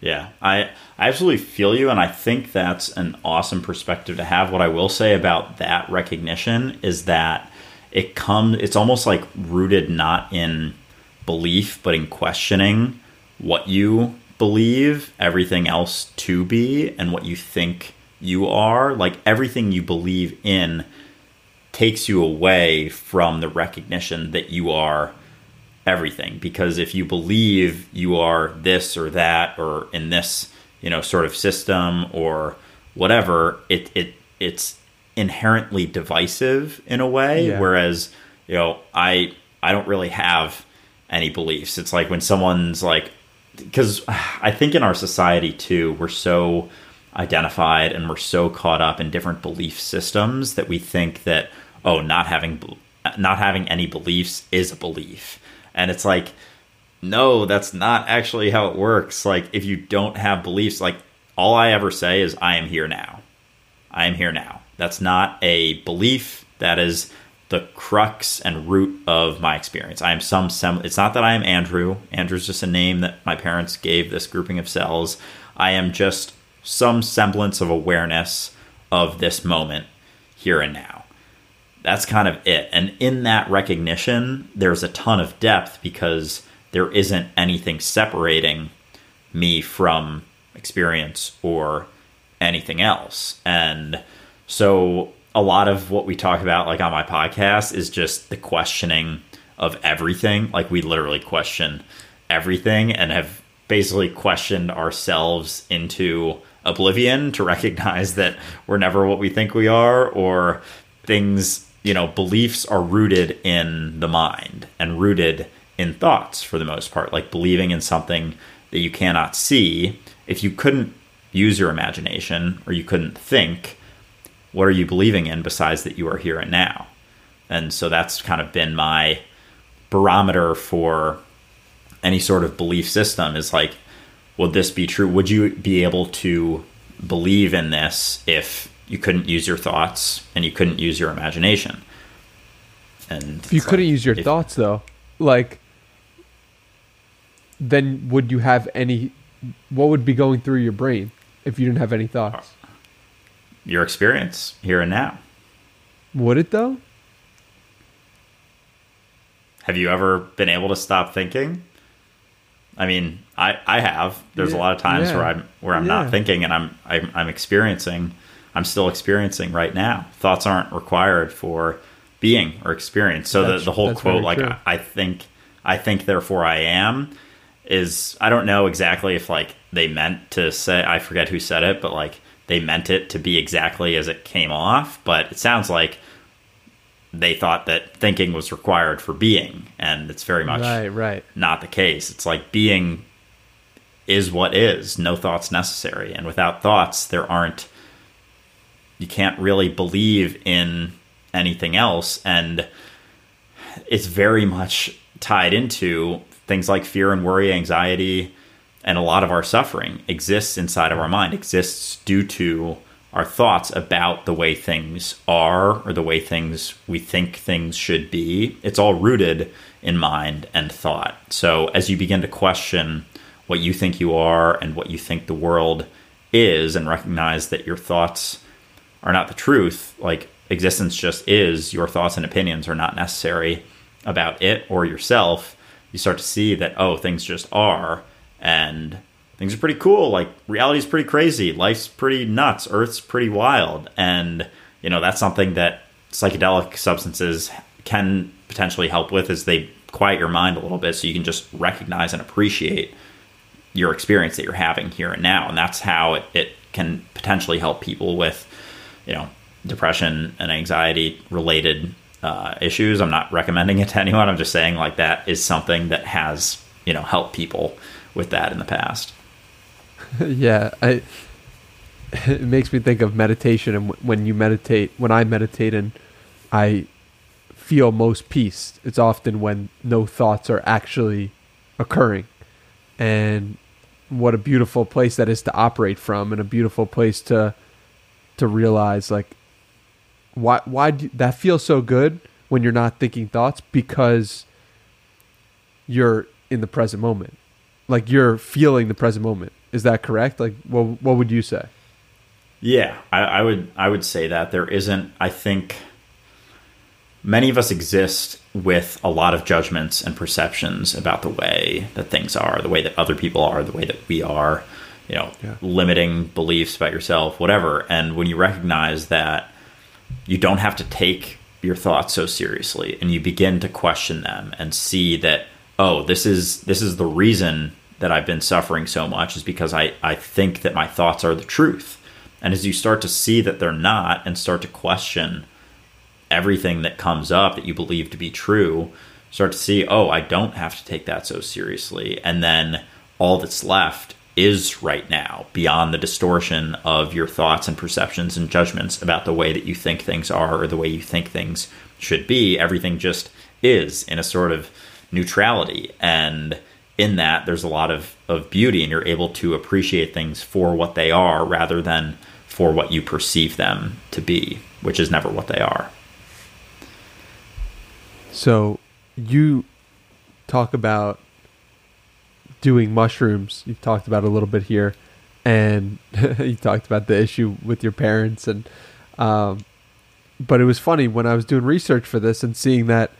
Yeah, I I absolutely feel you and I think that's an awesome perspective to have. What I will say about that recognition is that it comes it's almost like rooted not in belief but in questioning what you believe everything else to be and what you think you are like everything you believe in takes you away from the recognition that you are everything. Because if you believe you are this or that or in this you know sort of system or whatever it it it's inherently divisive in a way. Yeah. whereas you know i i don't really have any beliefs. It's like when someone's like because i think in our society too we're so identified and we're so caught up in different belief systems that we think that oh not having not having any beliefs is a belief and it's like no that's not actually how it works like if you don't have beliefs like all i ever say is i am here now i am here now that's not a belief. That is the crux and root of my experience. I am some sem- it's not that I am Andrew. Andrew's just a name that my parents gave this grouping of cells. I am just some semblance of awareness of this moment here and now. That's kind of it. And in that recognition, there's a ton of depth because there isn't anything separating me from experience or anything else. And so a lot of what we talk about like on my podcast is just the questioning of everything. Like we literally question everything and have basically questioned ourselves into oblivion to recognize that we're never what we think we are or things, you know, beliefs are rooted in the mind and rooted in thoughts for the most part, like believing in something that you cannot see. If you couldn't use your imagination or you couldn't think, what are you believing in besides that you are here and now? And so that's kind of been my barometer for any sort of belief system is like, would this be true? Would you be able to believe in this if you couldn't use your thoughts and you couldn't use your imagination? And if you couldn't like, use your if, thoughts, though, like, then would you have any? What would be going through your brain if you didn't have any thoughts? Your experience here and now. Would it though? Have you ever been able to stop thinking? I mean, I, I have. There's yeah, a lot of times yeah. where I'm where I'm yeah. not thinking and I'm, I'm I'm experiencing. I'm still experiencing right now. Thoughts aren't required for being or experience. So the, the whole quote, like I, I think I think therefore I am, is I don't know exactly if like they meant to say I forget who said it, but like they meant it to be exactly as it came off. But it sounds like they thought that thinking was required for being, and it's very much right, right. not the case. It's like being is what is, no thoughts necessary, and without thoughts, there aren't. You can't really believe in anything else, and it's very much tied into things like fear and worry, anxiety, and a lot of our suffering exists inside of our mind, exists due to our thoughts about the way things are or the way things we think things should be. It's all rooted in mind and thought. So as you begin to question what you think you are and what you think the world is and recognize that your thoughts are not the truth, like existence just is, your thoughts and opinions are not necessary about it or yourself, you start to see that, oh, things just are. And things are pretty cool. Like reality's pretty crazy. Life's pretty nuts. Earth's pretty wild. And, you know, that's something that psychedelic substances can potentially help with is they quiet your mind a little bit so you can just recognize and appreciate your experience that you're having here and now. And that's how it, it can potentially help people with, you know, depression and anxiety related uh, issues. I'm not recommending it to anyone. I'm just saying like that is something that has, you know, helped people with that in the past. yeah, I. It makes me think of meditation, and when you meditate, when I meditate, and I feel most peace, it's often when no thoughts are actually occurring, and what a beautiful place that is to operate from, and a beautiful place to to realize like why why do, that feels so good when you're not thinking thoughts because you're in the present moment like you're feeling the present moment is that correct? Like, what what would you say? Yeah, I, I would I would say that there isn't. I think many of us exist with a lot of judgments and perceptions about the way that things are, the way that other people are, the way that we are. You know, yeah. limiting beliefs about yourself, whatever. And when you recognize that you don't have to take your thoughts so seriously, and you begin to question them and see that oh, this is this is the reason that I've been suffering so much is because I, I think that my thoughts are the truth. And as you start to see that they're not and start to question everything that comes up that you believe to be true, start to see, oh, I don't have to take that so seriously. And then all that's left is right now beyond the distortion of your thoughts and perceptions and judgments about the way that you think things are or the way you think things should be. Everything just is in a sort of neutrality. And in that there's a lot of, of beauty and you're able to appreciate things for what they are rather than for what you perceive them to be, which is never what they are. So you talk about doing mushrooms. You've talked about a little bit here, and you talked about the issue with your parents, and um, but it was funny when I was doing research for this and seeing that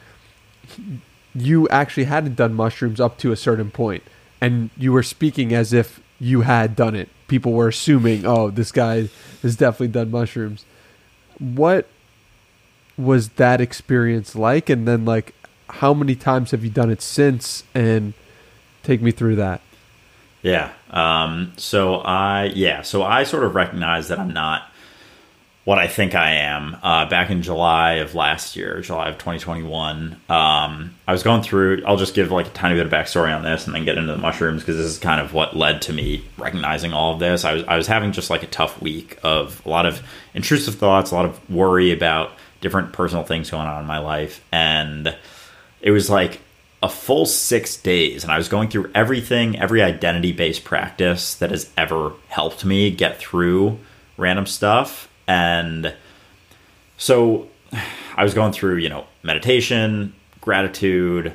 you actually hadn't done mushrooms up to a certain point, and you were speaking as if you had done it. People were assuming, oh, this guy has definitely done mushrooms. What was that experience like? And then, like, how many times have you done it since? And take me through that. Yeah. Um, so I, yeah, so I sort of recognize that I'm not what I think I am. Uh, back in July of last year, July of 2021, um, I was going through. I'll just give like a tiny bit of backstory on this, and then get into the mushrooms because this is kind of what led to me recognizing all of this. I was I was having just like a tough week of a lot of intrusive thoughts, a lot of worry about different personal things going on in my life, and it was like a full six days and I was going through everything, every identity based practice that has ever helped me get through random stuff. And so I was going through, you know, meditation, gratitude,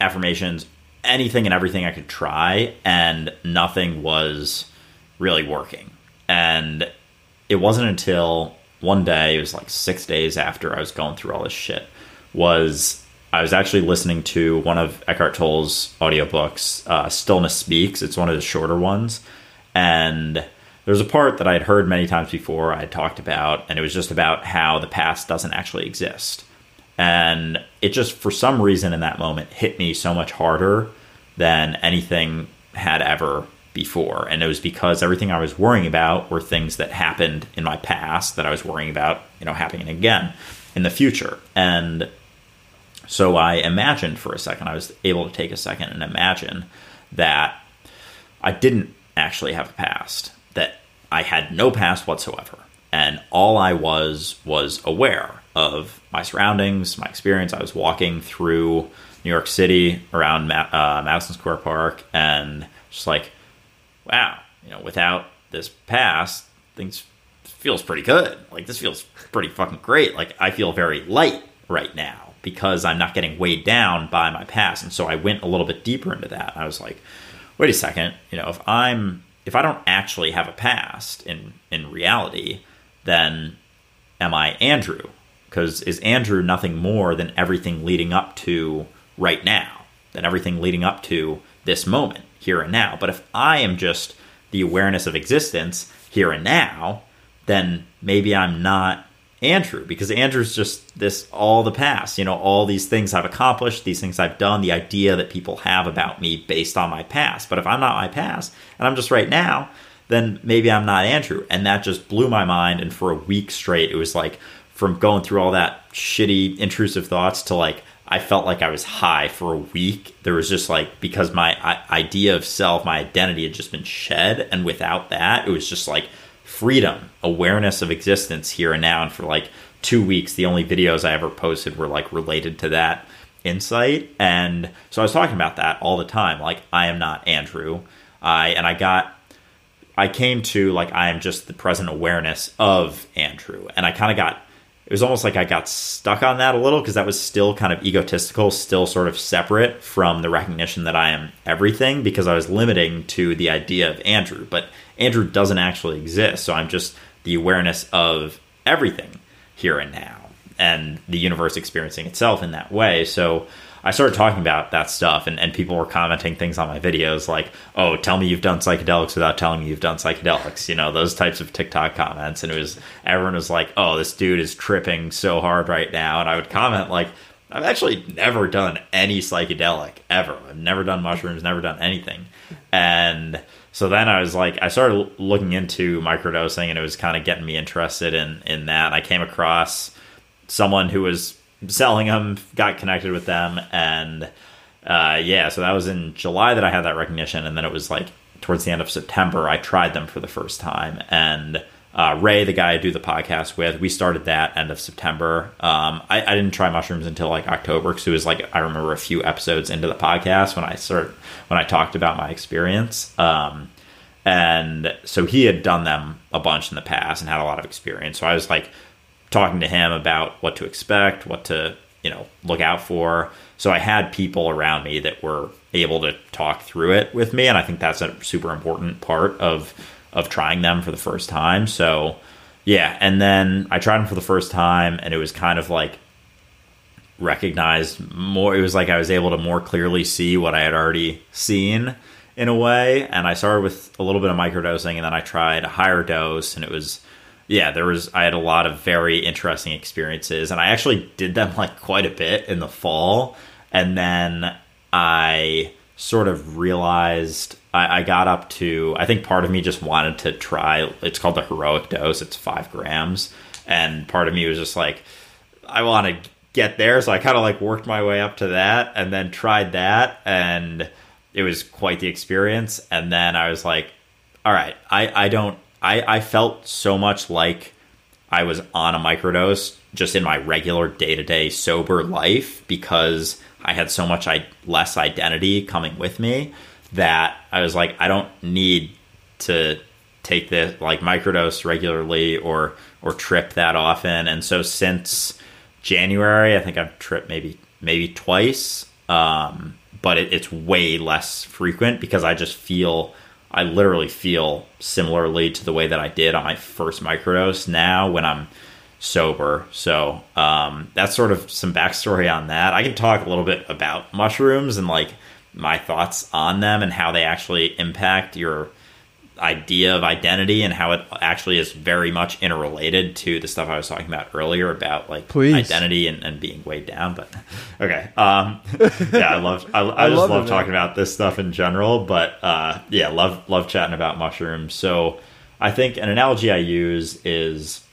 affirmations, anything and everything I could try, and nothing was really working. And it wasn't until one day, it was like six days after I was going through all this shit, was I was actually listening to one of Eckhart Tolle's audiobooks, uh, Stillness Speaks. It's one of the shorter ones. And there's a part that I had heard many times before, I had talked about, and it was just about how the past doesn't actually exist. And it just, for some reason in that moment, hit me so much harder than anything had ever before. And it was because everything I was worrying about were things that happened in my past that I was worrying about, you know, happening again in the future. And so I imagined for a second, I was able to take a second and imagine that I didn't actually have a past, that I had no past whatsoever. And all I was was aware of my surroundings, my experience. I was walking through New York City around uh, Madison Square Park and just like, wow, you know, without this past, things feels pretty good. Like this feels pretty fucking great. Like I feel very light right now because I'm not getting weighed down by my past. And so I went a little bit deeper into that. I was like, wait a second, you know, if I'm if I don't actually have a past in in reality, then am I Andrew? Because is Andrew nothing more than everything leading up to right now, than everything leading up to this moment, here and now. But if I am just the awareness of existence here and now, then maybe I'm not Andrew because Andrew's just this all the past, you know, all these things I've accomplished, these things I've done, the idea that people have about me based on my past. But if I'm not my past and I'm just right now, then maybe I'm not Andrew. And that just blew my mind. And for a week straight, it was like from going through all that shitty, intrusive thoughts to like, I felt like I was high for a week. There was just like, because my idea of self, my identity had just been shed. And without that, it was just like, freedom, awareness of existence here and now. And for like two weeks, the only videos I ever posted were like related to that insight. And so I was talking about that all the time. Like, I am not Andrew. I, and I got, I came to like, I am just the present awareness of Andrew. And I kind of got, it was almost like I got stuck on that a little because that was still kind of egotistical, still sort of separate from the recognition that I am everything because I was limiting to the idea of Andrew. But Andrew doesn't actually exist. So I'm just the awareness of everything here and now and the universe experiencing itself in that way. So I started talking about that stuff, and, and people were commenting things on my videos like, oh, tell me you've done psychedelics without telling me you've done psychedelics, you know, those types of TikTok comments. And it was, everyone was like, oh, this dude is tripping so hard right now. And I would comment, like, I've actually never done any psychedelic ever. I've never done mushrooms, never done anything. And so then I was like, I started looking into microdosing, and it was kind of getting me interested in in that. I came across someone who was selling them, got connected with them, and uh, yeah, so that was in July that I had that recognition, and then it was like towards the end of September I tried them for the first time, and uh, Ray, the guy I do the podcast with, we started that end of September. Um, I, I, didn't try mushrooms until like October because it was like I remember a few episodes into the podcast when I started when I talked about my experience. Um, and so he had done them a bunch in the past and had a lot of experience. So I was like talking to him about what to expect, what to you know look out for. So I had people around me that were able to talk through it with me, and I think that's a super important part of of trying them for the first time. So yeah, and then I tried them for the first time, and it was kind of like recognized more it was like I was able to more clearly see what I had already seen in a way and I started with a little bit of microdosing and then I tried a higher dose and it was yeah there was I had a lot of very interesting experiences and I actually did them like quite a bit in the fall and then I sort of realized I, I, got up to I think part of me just wanted to try it's called the heroic dose, it's five grams. And part of me was just like, I want to get there. So I kind of like worked my way up to that and then tried that and it was quite the experience. And then I was like, all right, I, I don't I, I felt so much like I was on a microdose just in my regular day to day sober life because I had so much I, less identity coming with me that I was like, I don't need to take this like microdose regularly or or trip that often. And so since January, I think I've tripped maybe maybe twice, um, but it, it's way less frequent because I just feel I literally feel similarly to the way that I did on my first microdose now when I'm sober. So um, that's sort of some backstory on that. I can talk a little bit about mushrooms and like my thoughts on them and how they actually impact your idea of identity and how it actually is very much interrelated to the stuff I was talking about earlier about like Please. identity and, and, being weighed down. But okay, um, yeah, I love I, I, I just love, love talking about this stuff in general. But uh, yeah, love love chatting about mushrooms. So I think an analogy I use is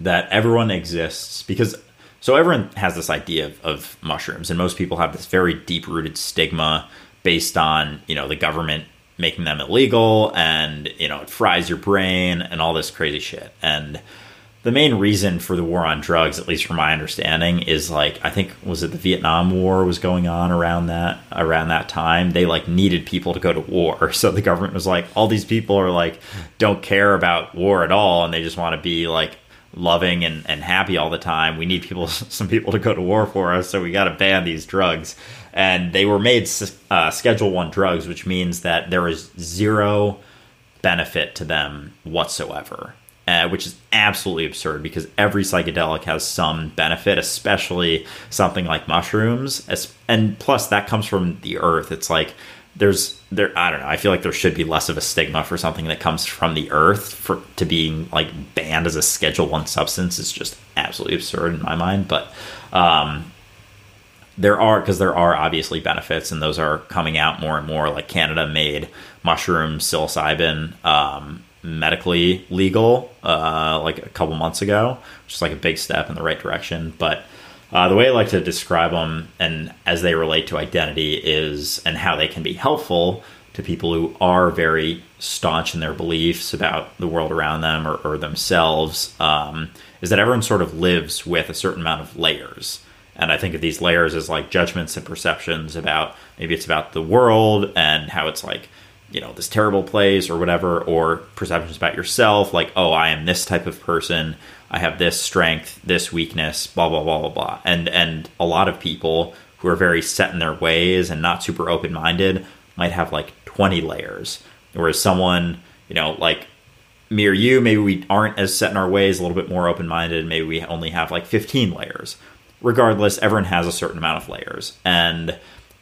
that everyone exists because so everyone has this idea of, of mushrooms, and most people have this very deep rooted stigma based on you know the government making them illegal and you know it fries your brain and all this crazy shit. And the main reason for the war on drugs at least from my understanding is like i think was it the vietnam war was going on around that around that time? They like needed people to go to war. So the government was like all these people are like don't care about war at all and they just want to be like loving and, and happy all the time. We need people some people to go to war for us so we got to ban these drugs and they were made uh, Schedule One drugs, which means that there is zero benefit to them whatsoever. Uh, which is absolutely absurd because every psychedelic has some benefit, especially something like mushrooms. And plus, that comes from the earth. It's like there's there. I don't know. I feel like there should be less of a stigma for something that comes from the earth for to being like banned as a Schedule One substance. Is just absolutely absurd in my mind. But um, there are because there are obviously benefits, and those are coming out more and more. Like Canada made mushroom psilocybin um, medically legal uh, like a couple months ago, which is like a big step in the right direction. But uh, the way I like to describe them and as they relate to identity is and how they can be helpful to people who are very staunch in their beliefs about the world around them or, or themselves um, is that everyone sort of lives with a certain amount of layers. And I think of these layers as like judgments and perceptions about maybe it's about the world and how it's like, you know, this terrible place or whatever, or perceptions about yourself, like, oh, I am this type of person, I have this strength, this weakness, blah blah blah blah blah. And and a lot of people who are very set in their ways and not super open minded might have like 20 layers. Whereas someone, you know, like me or you, maybe we aren't as set in our ways, a little bit more open minded, maybe we only have like 15 layers regardless, everyone has a certain amount of layers. And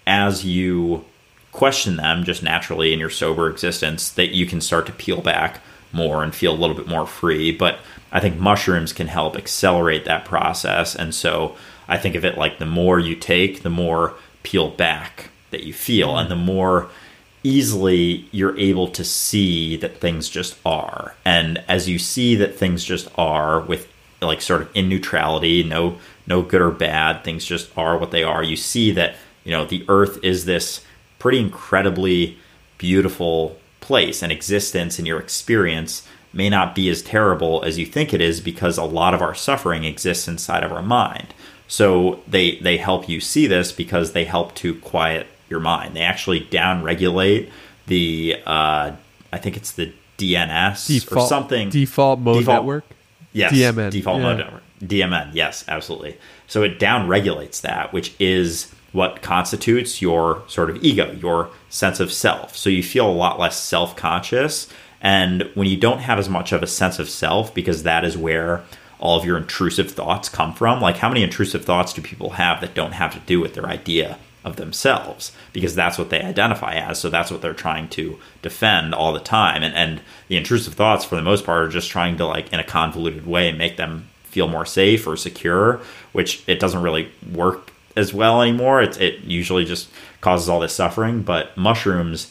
as you question them just naturally in your sober existence, that you can start to peel back more and feel a little bit more free. But I think mushrooms can help accelerate that process. And so I think of it like the more you take, the more peel back that you feel, and the more easily you're able to see that things just are. And as you see that things just are with like sort of in neutrality, no no good or bad. Things just are what they are. You see that, you know, the earth is this pretty incredibly beautiful place and existence and your experience may not be as terrible as you think it is because a lot of our suffering exists inside of our mind. So they they help you see this because they help to quiet your mind. They actually downregulate the uh, I think it's the DNS default, or something default mode default, network. Yes, DMN. default yeah. mode network. DMN, yes, absolutely. So it down regulates that, which is what constitutes your sort of ego, your sense of self. So you feel a lot less self conscious. And when you don't have as much of a sense of self, because that is where all of your intrusive thoughts come from, like how many intrusive thoughts do people have that don't have to do with their idea of themselves? Because that's what they identify as. So that's what they're trying to defend all the time. And, and the intrusive thoughts, for the most part, are just trying to, like, in a convoluted way, make them feel more safe or secure, which it doesn't really work as well anymore. It, it usually just causes all this suffering, but mushrooms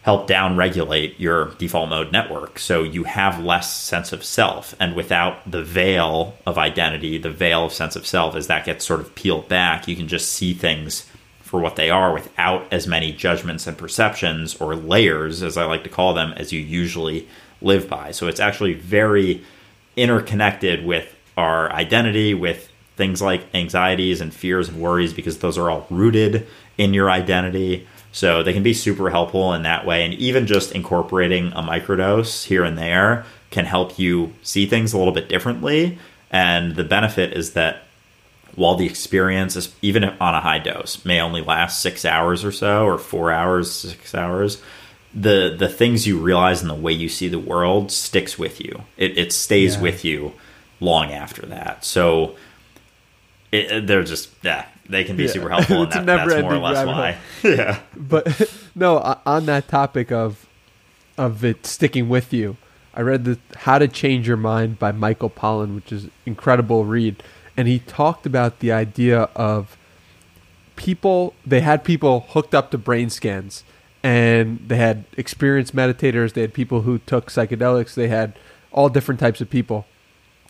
help down regulate your default mode network. So you have less sense of self. And without the veil of identity, the veil of sense of self, as that gets sort of peeled back, you can just see things for what they are without as many judgments and perceptions or layers, as I like to call them, as you usually live by. So it's actually very interconnected with our identity, with things like anxieties and fears and worries, because those are all rooted in your identity so they can be super helpful in that way. And even just incorporating a microdose here and there can help you see things a little bit differently. And the benefit is that while the experience is even on a high dose may only last six hours or so or four hours six hours the the things you realize and the way you see the world sticks with you it, it stays yeah. with you long after that so it, they're just yeah they can be yeah. super helpful. And that, that's more or less why. yeah. But no, on that topic of of it sticking with you, I read the How to Change Your Mind by Michael Pollan, which is incredible read, and he talked about the idea of people. They had people hooked up to brain scans, and they had experienced meditators. They had people who took psychedelics. They had all different types of people,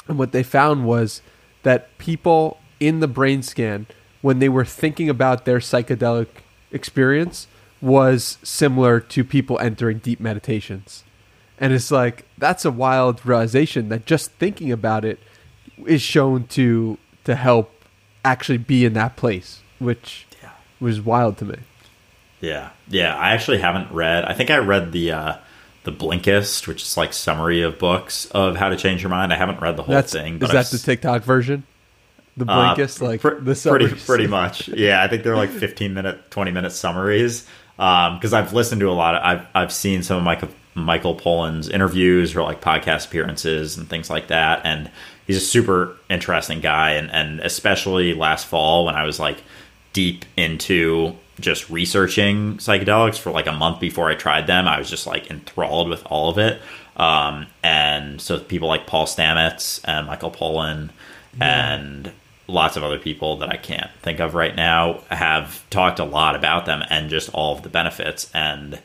and what they found was that people in the brain scan when they were thinking about their psychedelic experience was similar to people entering deep meditations. And it's like that's a wild realization that just thinking about it is shown to to help actually be in that place, which yeah. was wild to me. Yeah. Yeah, I actually haven't read. I think I read the uh the Blinkist, which is like summary of books of how to change your mind. I haven't read the whole That's, thing. Is that I've, the TikTok version? The Blinkist, uh, like pr- the pretty pretty much. Yeah, I think they're like fifteen minute, twenty minute summaries. Because um, I've listened to a lot. Of, I've I've seen some of Michael Michael Pollan's interviews or like podcast appearances and things like that, and he's a super interesting guy. And and especially last fall when I was like deep into just researching psychedelics for like a month before I tried them, I was just like enthralled with all of it. Um, and so people like Paul Stamets and Michael Pollan yeah. and lots of other people that I can't think of right now have talked a lot about them and just all of the benefits. And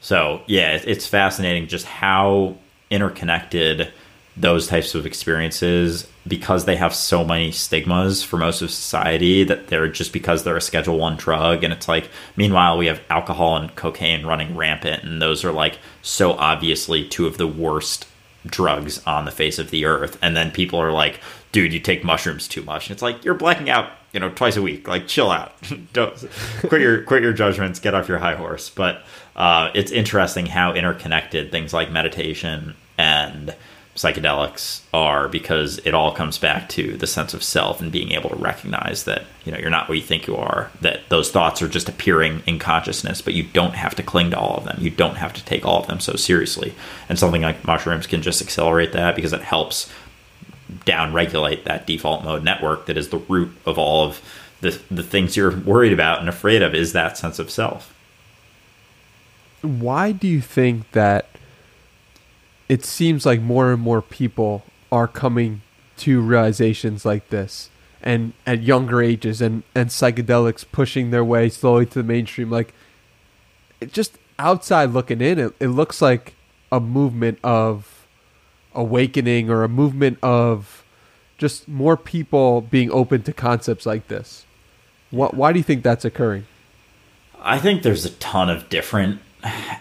so, yeah, it's fascinating just how interconnected those types of experiences because they have so many stigmas for most of society that they're just because they're a schedule 1 drug and it's like meanwhile we have alcohol and cocaine running rampant and those are like so obviously two of the worst drugs on the face of the earth and then people are like dude, you take mushrooms too much. And it's like you're blacking out, you know, twice a week. Like, chill out. Don't quit your quit your judgments. Get off your high horse. But uh, it's interesting how interconnected things like meditation and psychedelics are because it all comes back to the sense of self and being able to recognize that you know you're not what you think you are that those thoughts are just appearing in consciousness but you don't have to cling to all of them you don't have to take all of them so seriously and something like mushrooms can just accelerate that because it helps down regulate that default mode network that is the root of all of the, the things you're worried about and afraid of is that sense of self. Why do you think that it seems like more and more people are coming to realizations like this and at younger ages and, and psychedelics pushing their way slowly to the mainstream? Like, just outside looking in, it, it looks like a movement of awakening or a movement of just more people being open to concepts like this. What, why do you think that's occurring? I think there's a ton of different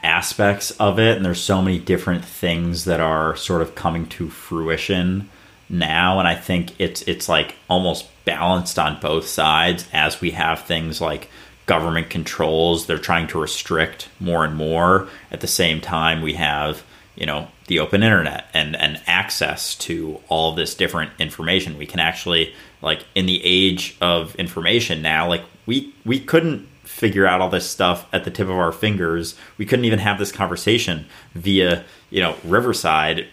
aspects of it, and there's so many different things that are sort of coming to fruition now. And I think it's it's like almost balanced on both sides as we have things like government controls. They're trying to restrict more and more. At the same time, we have you know the open internet and and access to all this different information we can actually like in the age of information now like we we couldn't figure out all this stuff at the tip of our fingers we couldn't even have this conversation via you know riverside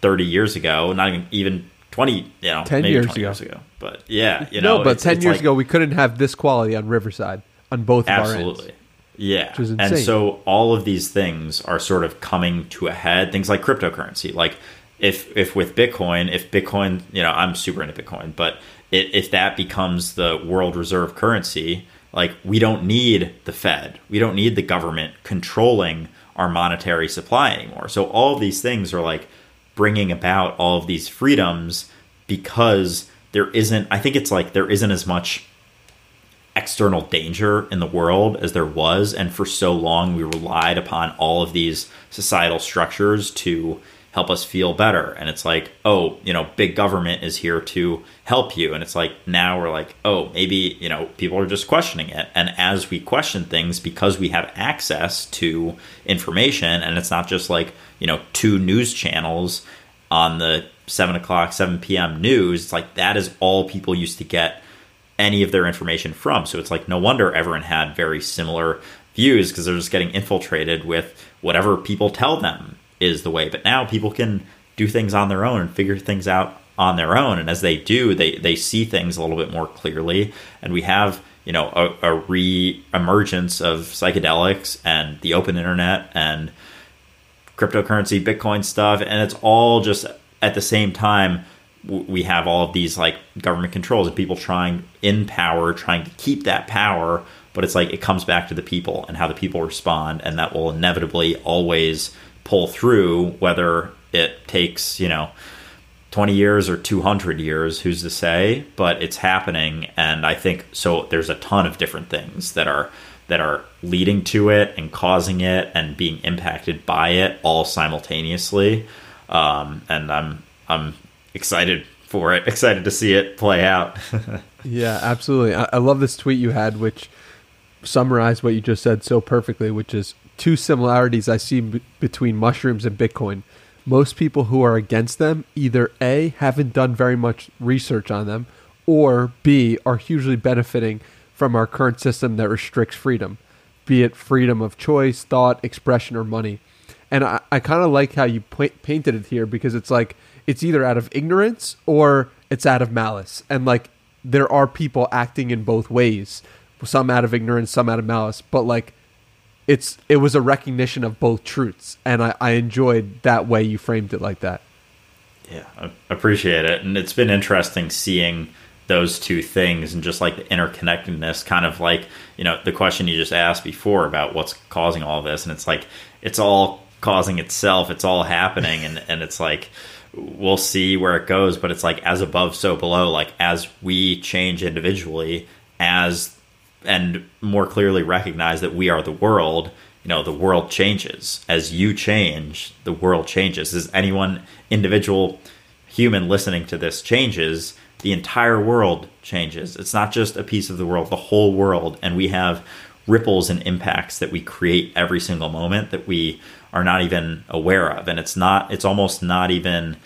30 years ago not even even 20 you know 10 years ago. years ago but yeah you know no but 10 years like, ago we couldn't have this quality on riverside on both absolutely yeah. And so all of these things are sort of coming to a head. Things like cryptocurrency. Like if if with Bitcoin, if Bitcoin, you know, I'm super into Bitcoin, but it, if that becomes the world reserve currency, like we don't need the Fed, we don't need the government controlling our monetary supply anymore. So all of these things are like bringing about all of these freedoms because there isn't. I think it's like there isn't as much external danger in the world as there was, and for so long we relied upon all of these societal structures to help us feel better. And it's like, oh, you know, big government is here to help you. And it's like, now we're like, oh, maybe, you know, people are just questioning it. And as we question things, because we have access to information, and it's not just like, you know, two news channels on the seven o'clock, 7 p.m. news, it's like that is all people used to get any of their information from. So it's like, no wonder everyone had very similar views because they're just getting infiltrated with whatever people tell them is the way. But now people can do things on their own and figure things out on their own. And as they do, they, they see things a little bit more clearly. And we have, you know, a, a re emergence of psychedelics and the open internet and cryptocurrency, Bitcoin stuff. And it's all just at the same time, we have all of these like government controls and people trying in power, trying to keep that power. But it's like it comes back to the people and how the people respond. And that will inevitably always pull through, whether it takes, you know, 20 years or 200 years, who's to say? But it's happening. And I think so. There's a ton of different things that are that are leading to it and causing it and being impacted by it all simultaneously. Um, and I'm I'm excited for it, excited to see it play out. yeah, absolutely. I, I love this tweet you had, which summarized what you just said so perfectly, which is two similarities I see b- between mushrooms and Bitcoin. Most people who are against them either A, haven't done very much research on them, or B, are hugely benefiting from our current system that restricts freedom, be it freedom of choice, thought, expression, or money. And I, I kind of like how you painted it here because it's like it's either out of ignorance or it's out of malice. And like there are people acting in both ways, some out of ignorance, some out of malice. But like it's it was a recognition of both truths, and I, I enjoyed that way you framed it like that. Yeah, I appreciate it, and it's been interesting seeing those two things and just like the interconnectedness kind of like you know the question you just asked before about what's causing all this and it's like it's all causing itself it's all happening and and it's like we'll see where it goes but it's like as above so below like as we change individually as and more clearly recognize that we are the world, you know, the world changes. As you change, the world changes. As anyone individual human listening to this changes, the entire world changes. It's not just a piece of the world, the whole world. And we have ripples and impacts that we create every single moment that we are not even aware of. And it's not, it's almost not even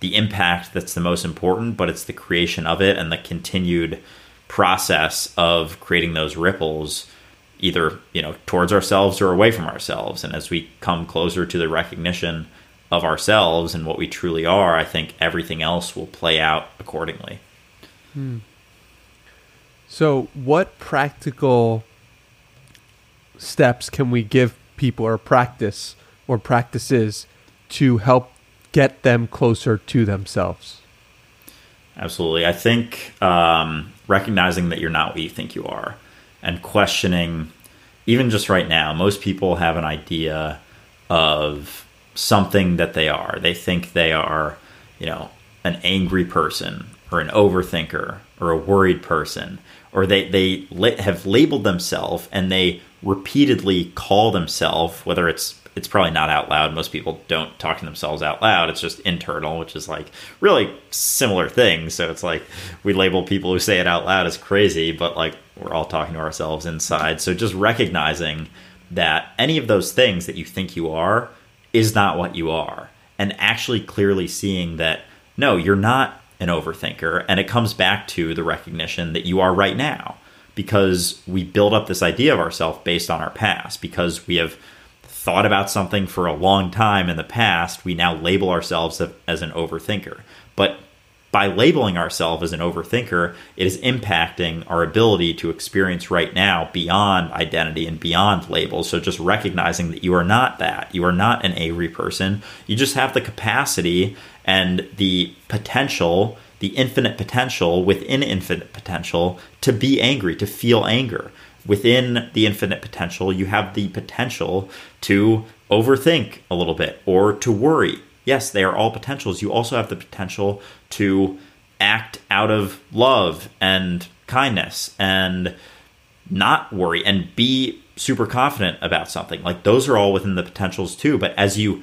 the impact that's the most important, but it's the creation of it and the continued process of creating those ripples either you know towards ourselves or away from ourselves. And as we come closer to the recognition of ourselves and what we truly are i think everything else will play out accordingly. Hmm. so what practical steps can we give people or practice or practices to help get them closer to themselves absolutely. I think um, recognizing that you're not what you think you are and questioning even just right now most people have an idea of something that they are. They think they are you know an angry person or an overthinker or a worried person or they they have labeled themselves and they repeatedly call themselves whether it's it's probably not out loud. Most people don't talk to themselves out loud. It's just internal, which is like really similar things. So it's like we label people who say it out loud as crazy, but like we're all talking to ourselves inside. So just recognizing that any of those things that you think you are is not what you are, and actually clearly seeing that no, you're not an overthinker. And it comes back to the recognition that you are right now because we build up this idea of ourselves based on our past because we have thought about something for a long time in the past, we now label ourselves as an overthinker. But by labeling ourselves as an overthinker, it is impacting our ability to experience right now beyond identity and beyond labels. So just recognizing that you are not that. You are not an Avery person. You just have the capacity and the potential, the infinite potential within infinite potential to be angry, to feel anger. Within the infinite potential, you have the potential to overthink a little bit or to worry yes, they are all potentials. You also have the potential to act out of love and kindness and not worry and be super confident about something. Like those are all within the potentials too. But as you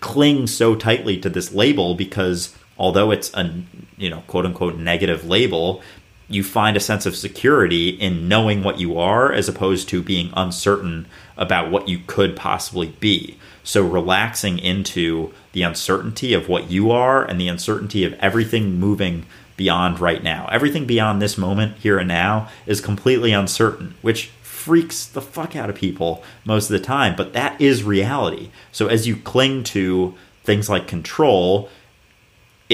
cling so tightly to this label, because although it's a you know quote unquote negative label, you find a sense of security in knowing what you are as opposed to being uncertain about what you could possibly be. So relaxing into the uncertainty of what you are and the uncertainty of everything moving beyond right now. Everything beyond this moment, here and now, is completely uncertain, which freaks the fuck out of people most of the time. But that is reality. So as you cling to things like control,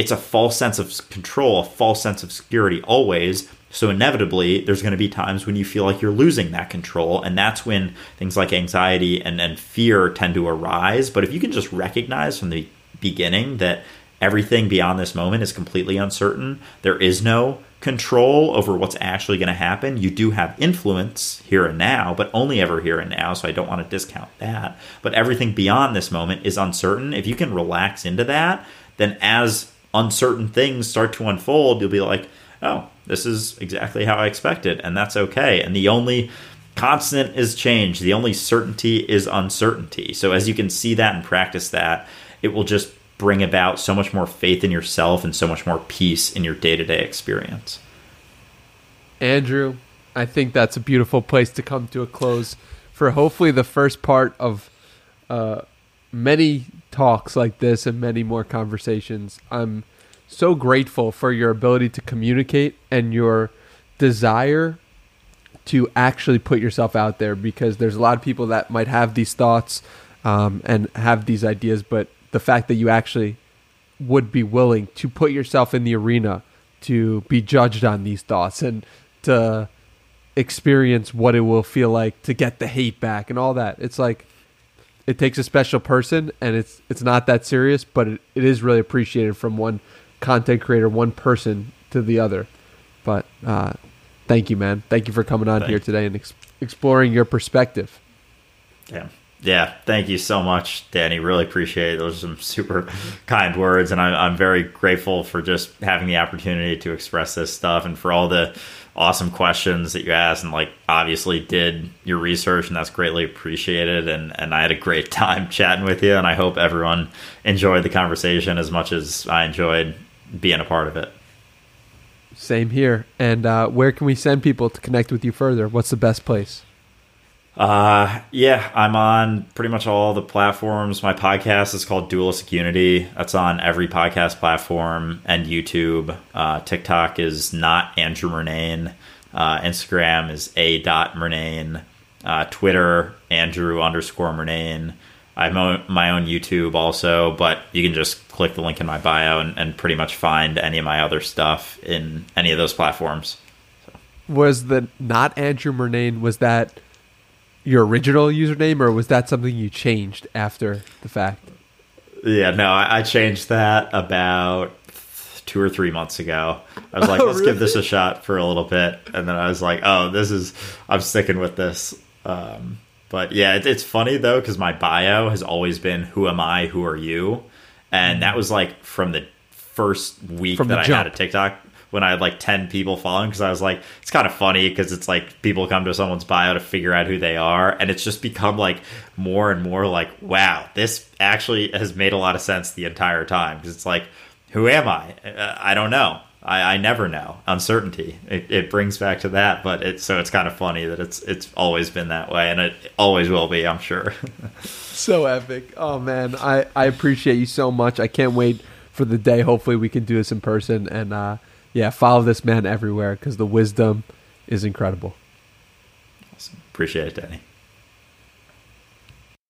it's a false sense of control, a false sense of security always so inevitably, there's going to be times when you feel like you're losing that control, and that's when things like anxiety and, and fear tend to arise. But if you can just recognize from the beginning that everything beyond this moment is completely uncertain, there is no control over what's actually going to happen. You do have influence here and now, but only ever here and now. So I don't want to discount that. But everything beyond this moment is uncertain. If you can relax into that, then as uncertain things start to unfold, you'll be like, oh, this is exactly how I expected, and that's okay. And the only constant is change. The only certainty is uncertainty. So as you can see that and practice that, it will just bring about so much more faith in yourself and so much more peace in your day-to-day experience. Andrew, I think that's a beautiful place to come to a close for hopefully the first part of uh, many talks like this and many more conversations. I'm so grateful for your ability to communicate and your desire to actually put yourself out there because there's a lot of people that might have these thoughts um, and have these ideas, but the fact that you actually would be willing to put yourself in the arena to be judged on these thoughts and to experience what it will feel like to get the hate back and all that. It's like it takes a special person and it's it's not that serious, but it, it is really appreciated from one content creator, one person to the other. But uh, thank you, man. Thank you for coming on Thanks. here today and ex- exploring your perspective. Yeah. Yeah, thank you so much, Danny. Really appreciate it. Those are some super kind words, and I'm, I'm very grateful for just having the opportunity to express this stuff and for all the awesome questions that you asked and like obviously did your research and that's greatly appreciated and and I had a great time chatting with you and I hope everyone enjoyed the conversation as much as I enjoyed being a part of it. Same here. And uh, where can we send people to connect with you further? What's the best place? Uh, yeah, I'm on pretty much all the platforms. My podcast is called Dualistic Unity. That's on every podcast platform and YouTube. Uh, TikTok is not Andrew Murnane. Uh, Instagram is a dot Murnane. Uh, Twitter, Andrew underscore Murnane. I have my own YouTube also, but you can just click the link in my bio and, and pretty much find any of my other stuff in any of those platforms. So. Was the not Andrew Murnane, was that your original username or was that something you changed after the fact? Yeah, no, I, I changed that about two or three months ago. I was like, oh, let's really? give this a shot for a little bit. And then I was like, oh, this is, I'm sticking with this. Um, but yeah, it, it's funny though because my bio has always been "Who am I? Who are you?" and that was like from the first week from that I jump. had a TikTok when I had like 10 people following because I was like, it's kind of funny because it's like people come to someone's bio to figure out who they are. And it's just become like more and more like, wow, this actually has made a lot of sense the entire time because it's like, who am I? Uh, I don't know. I, I never know. Uncertainty. It, it, brings back to that, but it's so it's kind of funny that it's it's always been that way, and it always will be. I'm sure. so epic. Oh man, I I appreciate you so much. I can't wait for the day. Hopefully, we can do this in person, and uh, yeah, follow this man everywhere because the wisdom is incredible. Awesome. Appreciate it, Danny.